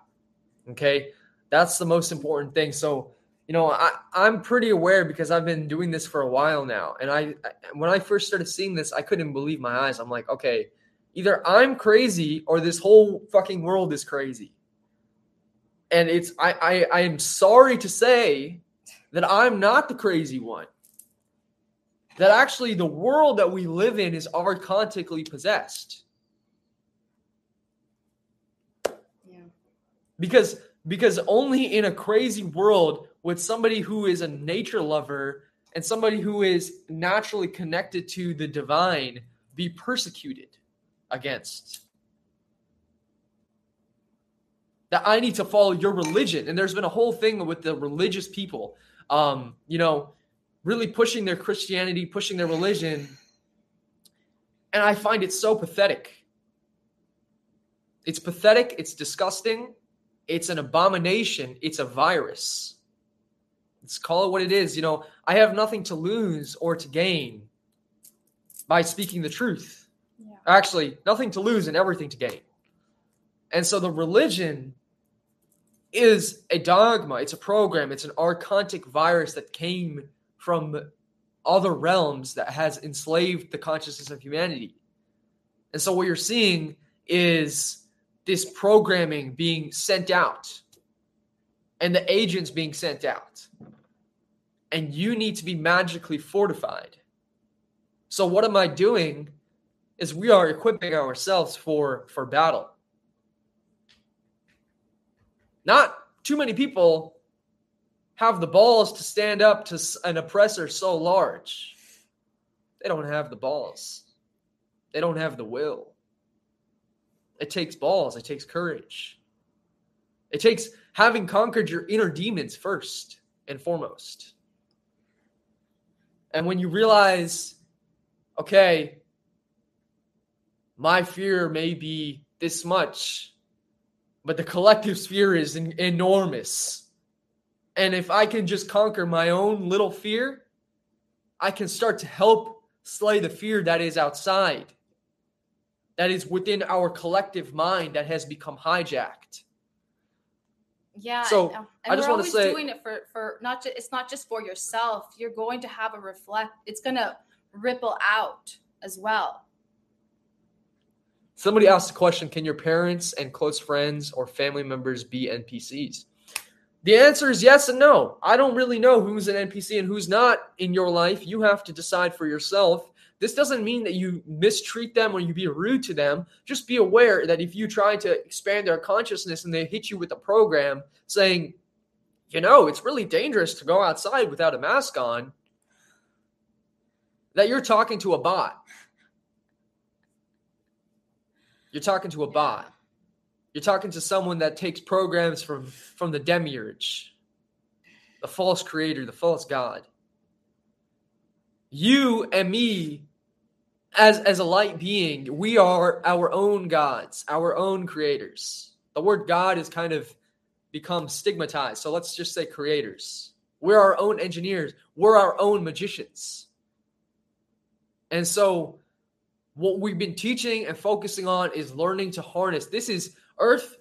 Okay. That's the most important thing. So, you know, I, I'm pretty aware because I've been doing this for a while now. And I, when I first started seeing this, I couldn't believe my eyes. I'm like, okay, either I'm crazy or this whole fucking world is crazy. And it's, I, I, I am sorry to say that I'm not the crazy one. That actually the world that we live in is archontically possessed.
Yeah.
Because because only in a crazy world would somebody who is a nature lover and somebody who is naturally connected to the divine be persecuted against. That I need to follow your religion. And there's been a whole thing with the religious people, um, you know, really pushing their Christianity, pushing their religion. And I find it so pathetic. It's pathetic. It's disgusting. It's an abomination. It's a virus. Let's call it what it is. You know, I have nothing to lose or to gain by speaking the truth.
Yeah.
Actually, nothing to lose and everything to gain. And so the religion is a dogma, it's a program, it's an archontic virus that came from other realms that has enslaved the consciousness of humanity. And so what you're seeing is this programming being sent out and the agents being sent out. And you need to be magically fortified. So what am I doing is we are equipping ourselves for for battle. Not too many people have the balls to stand up to an oppressor so large. They don't have the balls. They don't have the will. It takes balls, it takes courage. It takes having conquered your inner demons first and foremost. And when you realize, okay, my fear may be this much, but the collective fear is en- enormous. And if I can just conquer my own little fear, I can start to help slay the fear that is outside that is within our collective mind that has become hijacked.
Yeah.
So,
and, uh,
I just wanna
always
say-
doing it for for not just it's not just for yourself. You're going to have a reflect. It's going to ripple out as well.
Somebody asked the question Can your parents and close friends or family members be NPCs? The answer is yes and no. I don't really know who's an NPC and who's not in your life. You have to decide for yourself. This doesn't mean that you mistreat them or you be rude to them. Just be aware that if you try to expand their consciousness and they hit you with a program saying, you know, it's really dangerous to go outside without a mask on, that you're talking to a bot. You're talking to a bot. You're talking to someone that takes programs from from the demiurge, the false creator, the false god. You and me as as a light being, we are our own gods, our own creators. The word God has kind of become stigmatized. So let's just say creators. We're our own engineers. We're our own magicians. And so what we've been teaching and focusing on is learning to harness. This is Earth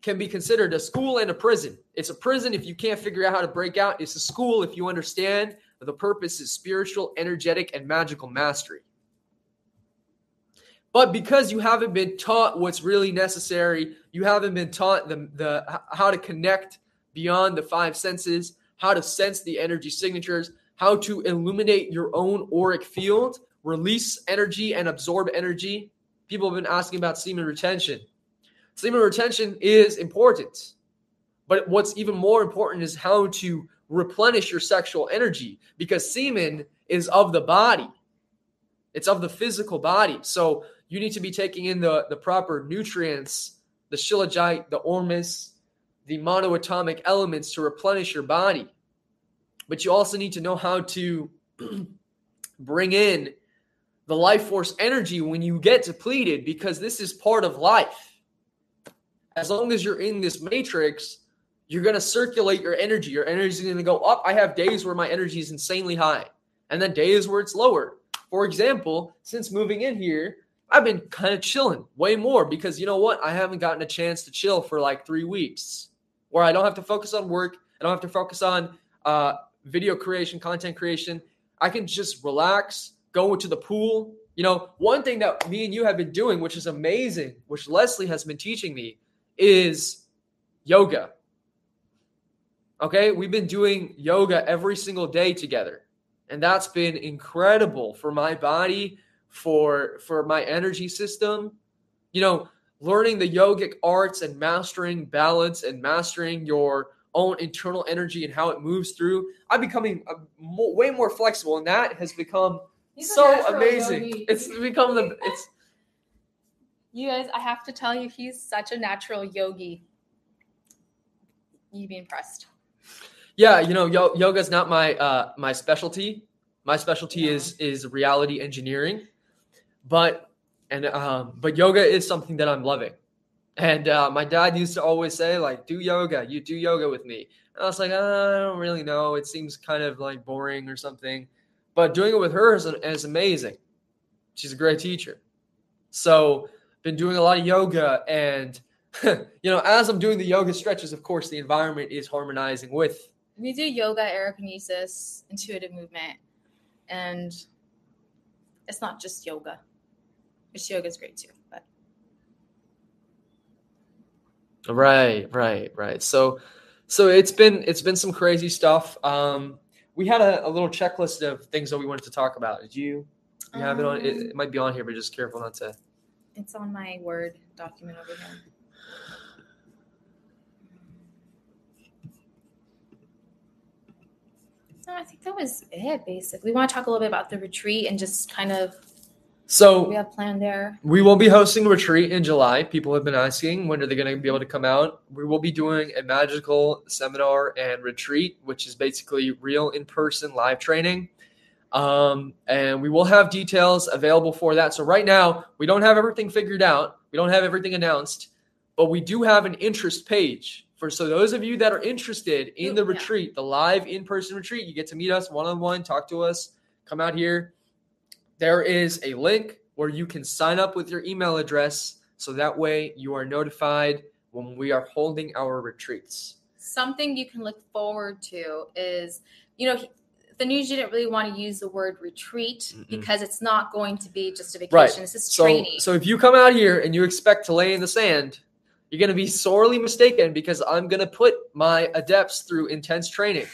can be considered a school and a prison. It's a prison if you can't figure out how to break out. It's a school if you understand the purpose is spiritual, energetic, and magical mastery. But because you haven't been taught what's really necessary, you haven't been taught the, the how to connect beyond the five senses, how to sense the energy signatures, how to illuminate your own auric field, release energy and absorb energy. People have been asking about semen retention. Semen retention is important. But what's even more important is how to replenish your sexual energy because semen is of the body. It's of the physical body. So you need to be taking in the, the proper nutrients, the shilajit, the ormus, the monoatomic elements to replenish your body. But you also need to know how to bring in the life force energy when you get depleted because this is part of life. As long as you're in this matrix, you're going to circulate your energy. Your energy is going to go up. I have days where my energy is insanely high, and then days where it's lower. For example, since moving in here, I've been kind of chilling way more because you know what? I haven't gotten a chance to chill for like three weeks where I don't have to focus on work. I don't have to focus on uh, video creation, content creation. I can just relax, go to the pool. You know, one thing that me and you have been doing, which is amazing, which Lesly has been teaching me, is yoga. Okay, we've been doing yoga every single day together. And that's been incredible for my body, for for my energy system. You know, learning the yogic arts and mastering balance and mastering your own internal energy and how it moves through. I'm becoming way more flexible, and that has become He's so amazing. Yogi. It's become the it's.
You guys, I have to tell you, he's such a natural yogi. You'd be impressed.
Yeah, you know, yo- yoga is not my uh, my specialty. My specialty yeah. is is reality engineering, but and um, but yoga is something that I'm loving. And uh, my dad used to always say, like, do yoga. You do yoga with me. And I was like, I don't really know. It seems kind of like boring or something. But doing it with her is, is amazing. She's a great teacher. So, been doing a lot of yoga. And, you know, as I'm doing the yoga stretches, of course, the environment is harmonizing with.
We do yoga, aerokinesis, intuitive movement. And it's not just yoga. Which yoga is great too. But
Right, right, right. So, so it's been it's been some crazy stuff. Um, we had a, a little checklist of things that we wanted to talk about. Did you? You have um, it on. It, it, um, might be on here, but just careful not to.
It's on my Word document over here. No, I think that was it. Basically, we want to talk a little bit about the retreat and just kind of
so
we have planned there.
We will be hosting a retreat in July. People have been asking when are they going to be able to come out. We will be doing a magical seminar and retreat, which is basically real in-person live training. Um, and we will have details available for that. So right now, we don't have everything figured out. We don't have everything announced, but we do have an interest page for so those of you that are interested in the retreat, the live in-person retreat, you get to meet us one-on-one, talk to us, come out here there is a link where you can sign up with your email address so that way you are notified when we are holding our retreats.
Something you can look forward to is, you know, the news You didn't really want to use the word retreat Mm-mm. because it's not going to be just a vacation. Right. This is
so,
training.
So if you come out here and you expect to lay in the sand, you're going to be sorely mistaken because I'm going to put my adepts through intense training.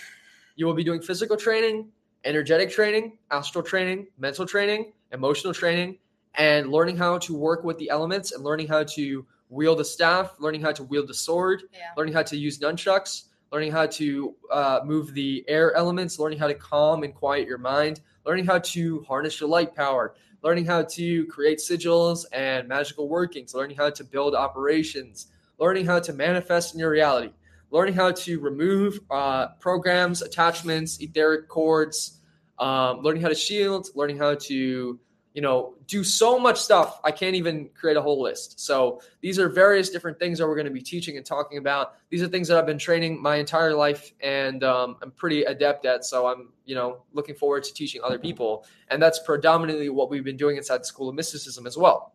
You will be doing physical training, energetic training, astral training, mental training, emotional training, and learning how to work with the elements and learning how to wield a staff, learning how to wield a sword, yeah. learning how to use nunchucks, learning how to uh, move the air elements, learning how to calm and quiet your mind, learning how to harness your light power, learning how to create sigils and magical workings, learning how to build operations, learning how to manifest in your reality, learning how to remove uh, programs, attachments, etheric cords, um, learning how to shield, learning how to, you know, do so much stuff. I can't even create a whole list. So these are various different things that we're going to be teaching and talking about. These are things that I've been training my entire life and um, I'm pretty adept at. So I'm, you know, looking forward to teaching other people. And that's predominantly what we've been doing inside the School of Mysticism as well.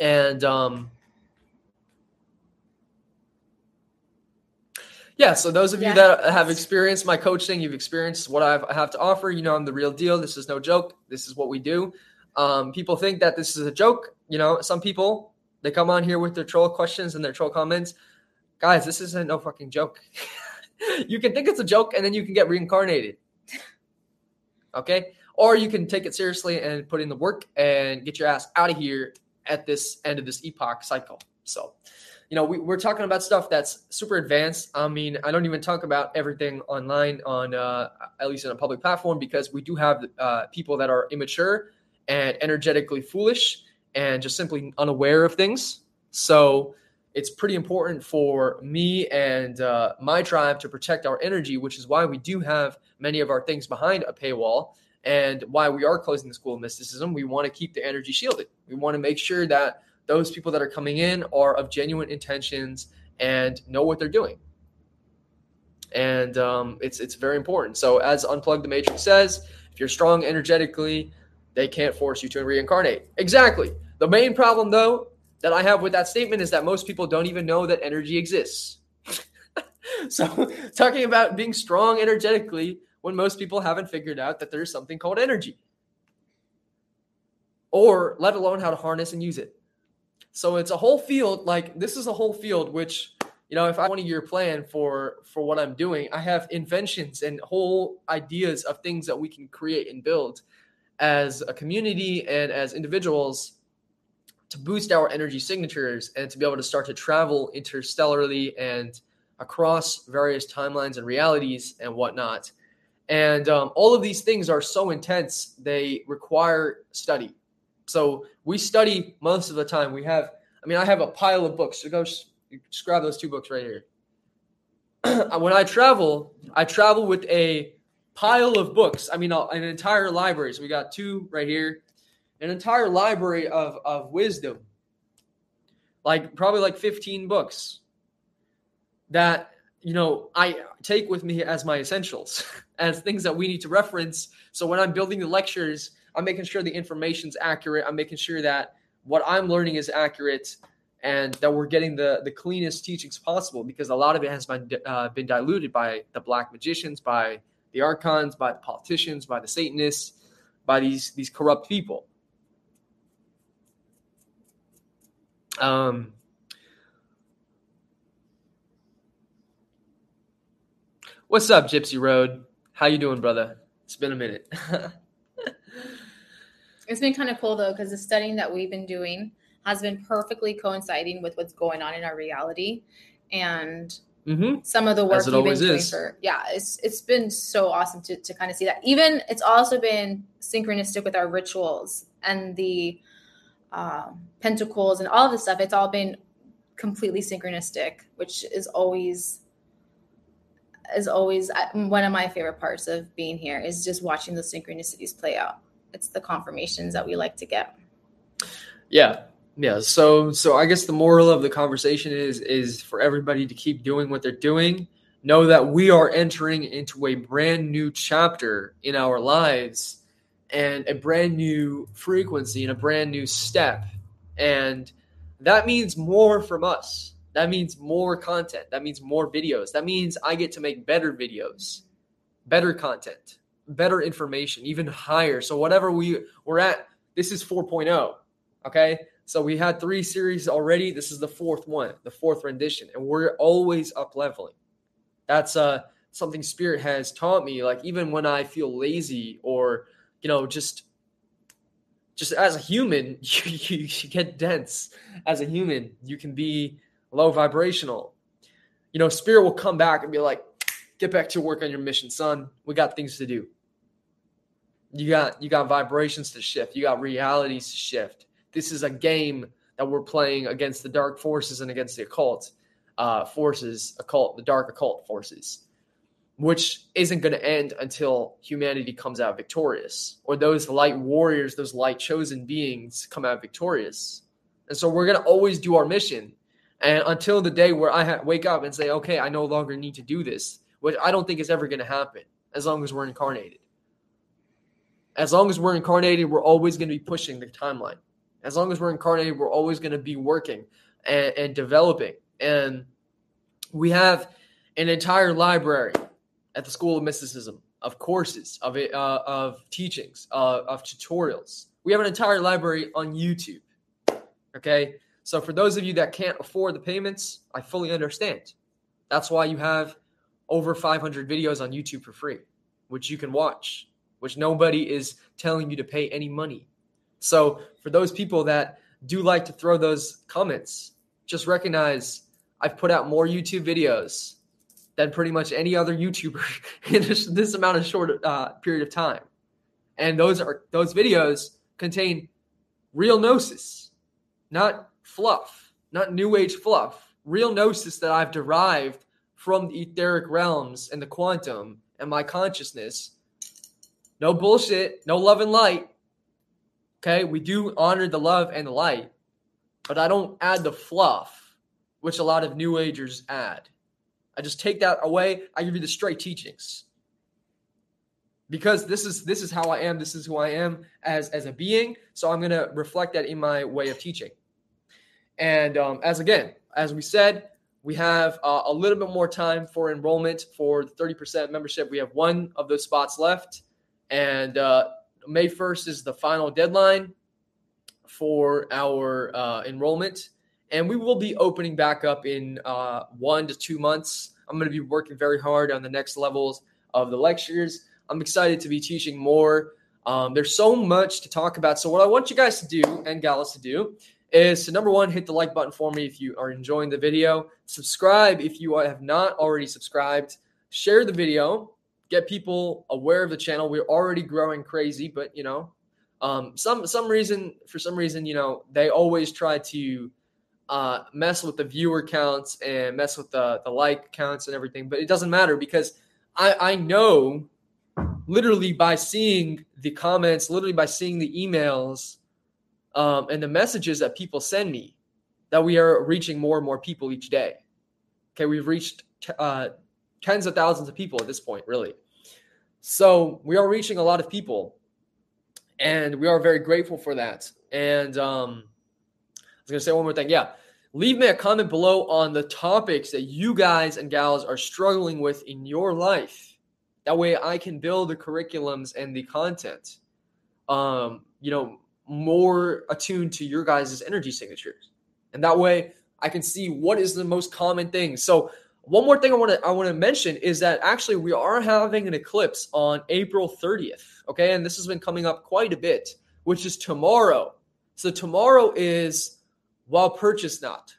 And, um, yeah, so those of yeah. you that have experienced my coaching, you've experienced what I've, I have to offer. You know, I'm the real deal. This is no joke. This is what we do. Um, people think that this is a joke. You know, some people they come on here with their troll questions and their troll comments. Guys, this isn't no fucking joke. you can think it's a joke and then you can get reincarnated. Okay, or you can take it seriously and put in the work and get your ass out of here at this end of this epoch cycle. So you know, we, we're talking about stuff that's super advanced. I mean, I don't even talk about everything online on uh, at least in a public platform because we do have uh, people that are immature and energetically foolish and just simply unaware of things. So, it's pretty important for me and uh, my tribe to protect our energy, which is why we do have many of our things behind a paywall and why we are closing the School of Mysticism. We want to keep the energy shielded. We want to make sure that those people that are coming in are of genuine intentions and know what they're doing. And um, it's it's very important. So as Unplug the Matrix says, if you're strong energetically, they can't force you to reincarnate. Exactly. The main problem, though, that I have with that statement is that most people don't even know that energy exists. so, talking about being strong energetically when most people haven't figured out that there's something called energy, or let alone how to harness and use it. So, it's a whole field. Like, this is a whole field which you know if i want a year plan for for what i'm doing i have inventions and whole ideas of things that we can create and build as a community and as individuals to boost our energy signatures and to be able to start to travel interstellarly and across various timelines and realities and whatnot. And um, all of these things are so intense, they require study. So we study most of the time. We have, I mean, I have a pile of books. So go grab those two books right here. when I travel, I travel with a pile of books. I mean, an entire library. So we got two right here an entire library of, of wisdom, like probably like 15 books that, you know, I take with me as my essentials, as things that we need to reference. So when I'm building the lectures, I'm making sure the information's accurate. I'm making sure that what I'm learning is accurate and that we're getting the, the cleanest teachings possible because a lot of it has been, uh, been diluted by the black magicians, by the archons, by the politicians, by the Satanists, by these, these corrupt people. Um, what's up, Gypsy Road? How you doing, brother? It's been a minute.
it's been kind of cool though, because the studying that we've been doing has been perfectly coinciding with what's going on in our reality, and mm-hmm. some of the work we've been doing is. for yeah, it's it's been so awesome to to kind of see that. Even it's also been synchronistic with our rituals and the um, pentacles and all of this stuff it's all been completely synchronistic which is always is always uh, one of my favorite parts of being here is just watching the synchronicities play out it's the confirmations that we like to get
yeah yeah so so i guess the moral of the conversation is is for everybody to keep doing what they're doing know that we are entering into a brand new chapter in our lives and a brand new frequency and a brand new step. And that means more from us. That means more content. That means more videos. That means I get to make better videos, better content, better information, even higher. So whatever we we're at, this is 4.0. Okay. So we had three series already. This is the fourth one, the fourth rendition, and we're always up leveling. That's uh something Spirit has taught me. Like even when I feel lazy or you know, just just as a human, you, you, you get dense. As a human, you can be low vibrational. You know, spirit will come back and be like, get back to work on your mission, son. We got things to do. You got you got vibrations to shift. You got realities to shift. This is a game that we're playing against the dark forces and against the occult uh, forces, occult, the dark occult forces which isn't going to end until humanity comes out victorious, or those light warriors, those light chosen beings come out victorious. And so we're going to always do our mission. And until the day where I ha- wake up and say, okay, I no longer need to do this, which I don't think is ever going to happen as long as we're incarnated. As long as we're incarnated, we're always going to be pushing the timeline. As long as we're incarnated, we're always going to be working and, and developing. And we have an entire library at the School of Mysticism of courses, of uh, of teachings, uh, of tutorials. We have an entire library on YouTube. Okay, so for those of you that can't afford the payments, I fully understand. That's why you have over 500 videos on YouTube for free, which you can watch, which nobody is telling you to pay any money. So for those people that do like to throw those comments, just recognize I've put out more YouTube videos than pretty much any other YouTuber in this, this amount of short uh, period of time. And those are those videos contain real gnosis, not fluff. not new age fluff, real gnosis that I've derived from the etheric realms and the quantum and my consciousness. No bullshit, no love and light. Okay, we do honor the love and the light, but I don't add the fluff, which a lot of new agers add. I just take that away. I give you the straight teachings. Because this is this is how I am, this is who I am as as a being. So I'm gonna reflect that in my way of teaching. And um, as again, as we said, we have uh, a little bit more time for enrollment for the 30% membership. We have one of those spots left. And uh, May 1st is the final deadline for our uh, enrollment. And we will be opening back up in uh, one to two months. I'm going to be working very hard on the next levels of the lectures. I'm excited to be teaching more. Um, there's so much to talk about. So, what I want you guys to do and gals to do is to number one, hit the like button for me if you are enjoying the video. Subscribe if you have not already subscribed. Share the video. Get people aware of the channel. We're already growing crazy, but you know, um, some some reason for some reason, you know, they always try to uh, mess with the viewer counts and mess with the the like counts and everything. But it doesn't matter because I I know literally by seeing the comments, literally by seeing the emails um, and the messages that people send me that we are reaching more and more people each day. Okay, we've reached uh, tens of thousands of people at this point, really. So we are reaching a lot of people, and we are very grateful for that. And um, I was to say one more thing. Yeah, leave me a comment below on the topics that you guys and gals are struggling with in your life. That way, I can build the curriculums and the content. Um, you know, more attuned to your guys' energy signatures. And that way I can see what is the most common thing. So one more thing I want to I want to mention is that actually we are having an eclipse on April 30th. Okay, and this has been coming up quite a bit, which is tomorrow. So tomorrow is Walpurgisnacht,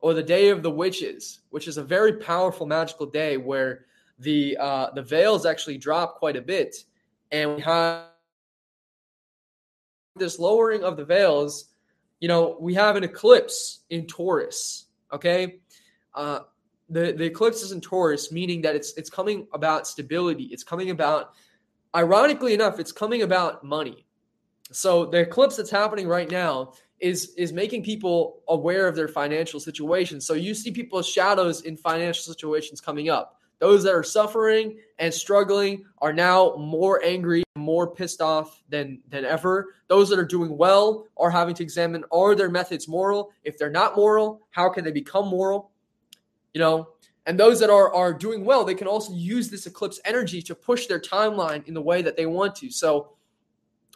or the Day of the Witches, which is a very powerful magical day where the uh, the veils actually drop quite a bit, and we have this lowering of the veils, you know, we have an eclipse in Taurus. Okay, uh, the the eclipse is in Taurus, meaning that it's it's coming about stability. It's coming about, ironically enough, it's coming about money. So the eclipse that's happening right now is is making people aware of their financial situation. So you see people's shadows in financial situations coming up. Those that are suffering and struggling are now more angry, more pissed off than than ever. Those that are doing well are having to examine are their methods moral? If they're not moral, how can they become moral? You know, and those that are are doing well, they can also use this eclipse energy to push their timeline in the way that they want to. So,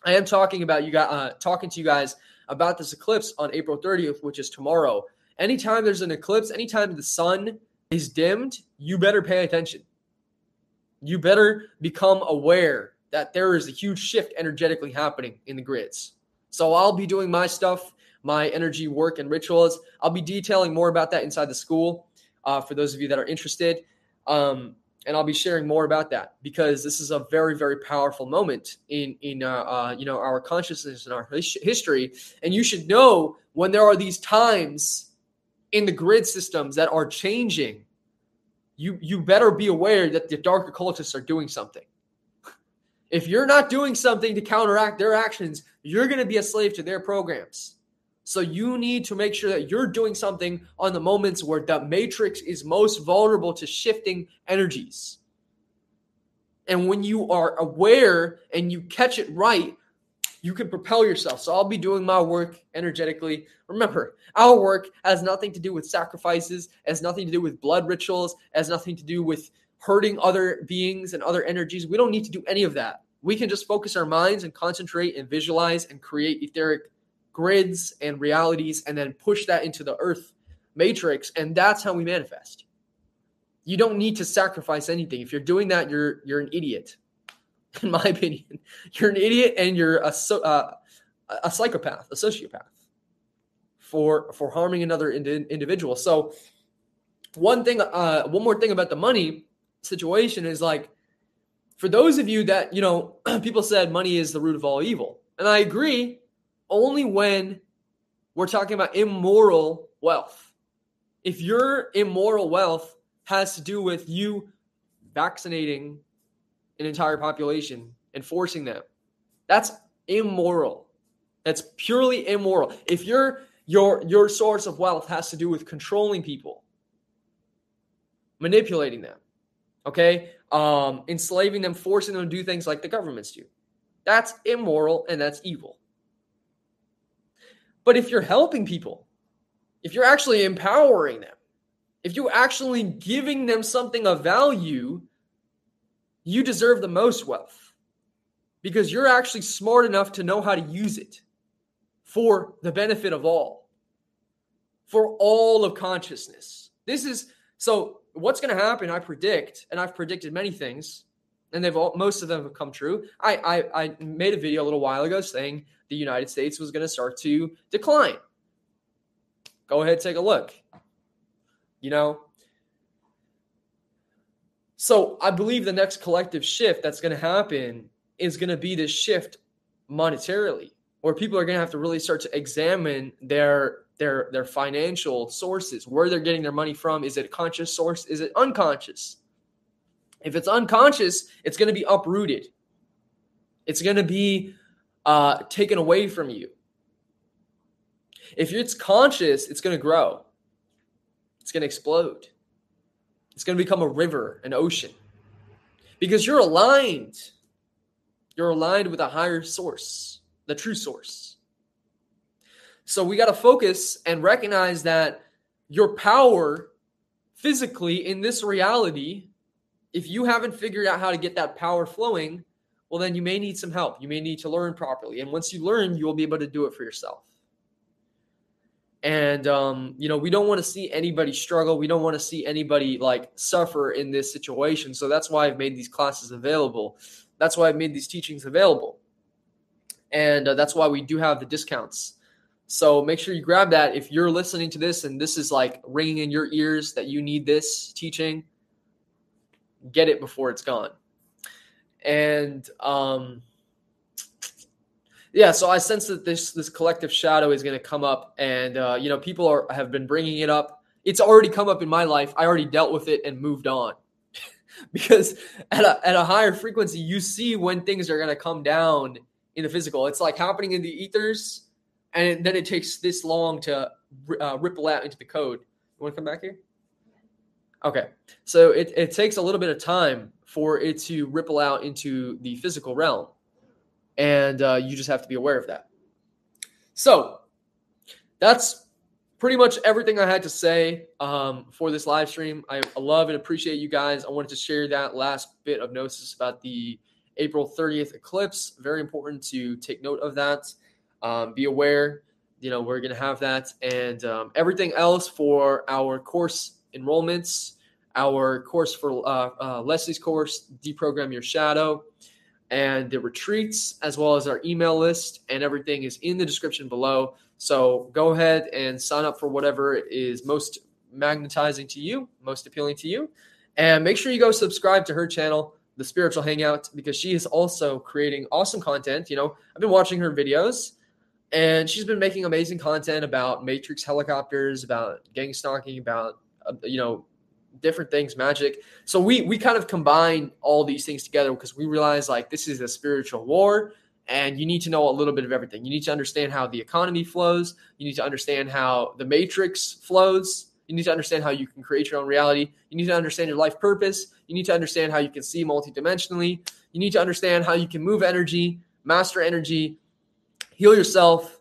I am talking about you guys, uh, talking to you guys about this eclipse on April 30th, which is tomorrow. Anytime there's an eclipse, anytime the sun is dimmed, you better pay attention. You better become aware that there is a huge shift energetically happening in the grids. So I'll be doing my stuff, my energy work and rituals. I'll be detailing more about that inside the school uh, for those of you that are interested. Um, and I'll be sharing more about that because this is a very, very powerful moment in in uh, uh, you know our consciousness and our history. And you should know when there are these times in the grid systems that are changing, you you better be aware that the dark occultists are doing something. If you're not doing something to counteract their actions, you're going to be a slave to their programs. So you need to make sure that you're doing something on the moments where the matrix is most vulnerable to shifting energies. And when you are aware and you catch it right, you can propel yourself. So I'll be doing my work energetically. Remember, our work has nothing to do with sacrifices, has nothing to do with blood rituals, has nothing to do with hurting other beings and other energies. We don't need to do any of that. We can just focus our minds and concentrate and visualize and create etheric grids and realities and then push that into the earth matrix and that's how we manifest. You don't need to sacrifice anything. If you're doing that, you're you're an idiot in my opinion. You're an idiot and you're a uh, a psychopath, a sociopath for for harming another ind- individual. So one thing, uh, one more thing about the money situation is like for those of you that you know, people said money is the root of all evil, and I agree. Only when We're talking about immoral wealth. If your immoral wealth has to do with you vaccinating an entire population and forcing them, that's immoral. That's purely immoral. If your your your source of wealth has to do with controlling people, manipulating them, okay, um, enslaving them, forcing them to do things like the governments do, that's immoral and that's evil. But if you're helping people, if you're actually empowering them, if you're actually giving them something of value, you deserve the most wealth because you're actually smart enough to know how to use it for the benefit of all, for all of consciousness. This is so what's going to happen, I predict, and I've predicted many things, and they've all most of them have come true. I I, I made a video a little while ago saying the United States was going to start to decline. Go ahead, take a look. You know, so I believe the next collective shift that's going to happen is going to be this shift monetarily, where people are going to have to really start to examine their their their financial sources, where they're getting their money from. Is it a conscious source? Is it unconscious? If it's unconscious, it's going to be uprooted. It's going to be uh, taken away from you. If it's conscious, it's going to grow. It's going to explode. It's going to become a river, an ocean, because you're aligned you're aligned with a higher source, the true source. So we got to focus and recognize that your power physically in this reality, if you haven't figured out how to get that power flowing, well, then you may need some help. You may need to learn properly. And once you learn, you will be able to do it for yourself. And, um, you know, we don't want to see anybody struggle. We don't want to see anybody like suffer in this situation. So that's why I've made these classes available that's why I've made these teachings available. And uh, that's why we do have the discounts. So make sure you grab that if you're listening to this and this is like ringing in your ears that you need this teaching, get it before it's gone. And um yeah, so I sense that this this collective shadow is going to come up and uh you know people are have been bringing it up. It's already come up in my life. I already dealt with it and moved on. because at a, at a higher frequency, you see when things are going to come down in the physical. It's like happening in the ethers, and then it takes this long to uh, ripple out into the code. You want to come back here? Okay. So it, it takes a little bit of time for it to ripple out into the physical realm. And uh, you just have to be aware of that. So that's pretty much everything I had to say um, for this live stream. I love and appreciate you guys. I wanted to share that last bit of notice about the April 30th eclipse. Very important to take note of that. Um, be aware, you know, we're going to have that. And um, everything else for our course enrollments, our course for uh, uh, Lesly's course, Deprogram Your Shadow, and the retreats, as well as our email list, and everything is in the description below. So go ahead and sign up for whatever is most magnetizing to you, most appealing to you. And make sure you go subscribe to her channel, The Spiritual Hangout, because she is also creating awesome content. You know, I've been watching her videos and she's been making amazing content about matrix helicopters, about gang stalking, about, uh, you know, different things, magic. So we we kind of combine all these things together because we realize like this is a spiritual war and you need to know a little bit of everything. You need to understand how the economy flows. You need to understand how the matrix flows. You need to understand how you can create your own reality. You need to understand your life purpose. You need to understand how you can see multidimensionally. You need to understand how you can move energy, master energy, heal yourself,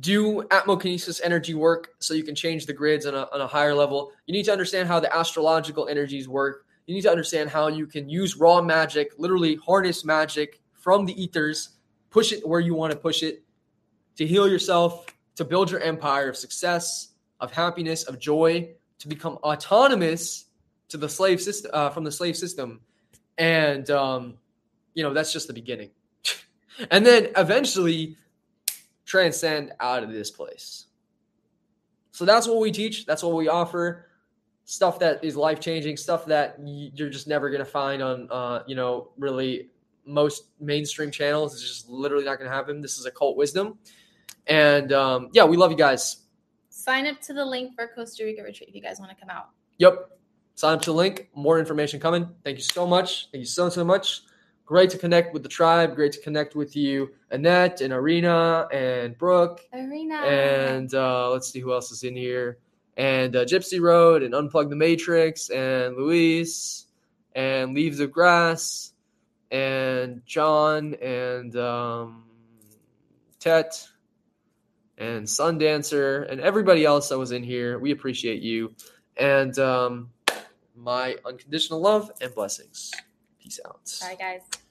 do atmokinesis energy work so you can change the grids on a, on a higher level. You need to understand how the astrological energies work. You need to understand how you can use raw magic, literally harness magic from the ethers push it where you want to push it, to heal yourself, to build your empire of success, of happiness, of joy, to become autonomous to the slave system uh, from the slave system, and um, you know that's just the beginning, and then eventually transcend out of this place. So that's what we teach. That's what we offer. Stuff that is life changing. Stuff that you're just never gonna find on, uh, you know, really most mainstream channels. It's just literally not going to happen. This is occult wisdom. And um, yeah, we love you guys.
Sign up to the link for Costa Rica retreat if you guys want to come out.
Yep. Sign up to the link. More information coming. Thank you so much. Thank you so, so much. Great to connect with the tribe. Great to connect with you, Annette and Arena and Brooke.
Arena.
And uh, let's see who else is in here. And uh, Gypsy Road and Unplug the Matrix and Luis and Leaves of Grass and John and um, Tet and Sundancer and everybody else that was in here. We appreciate you. And um, my unconditional love and blessings. Peace out.
Bye, guys.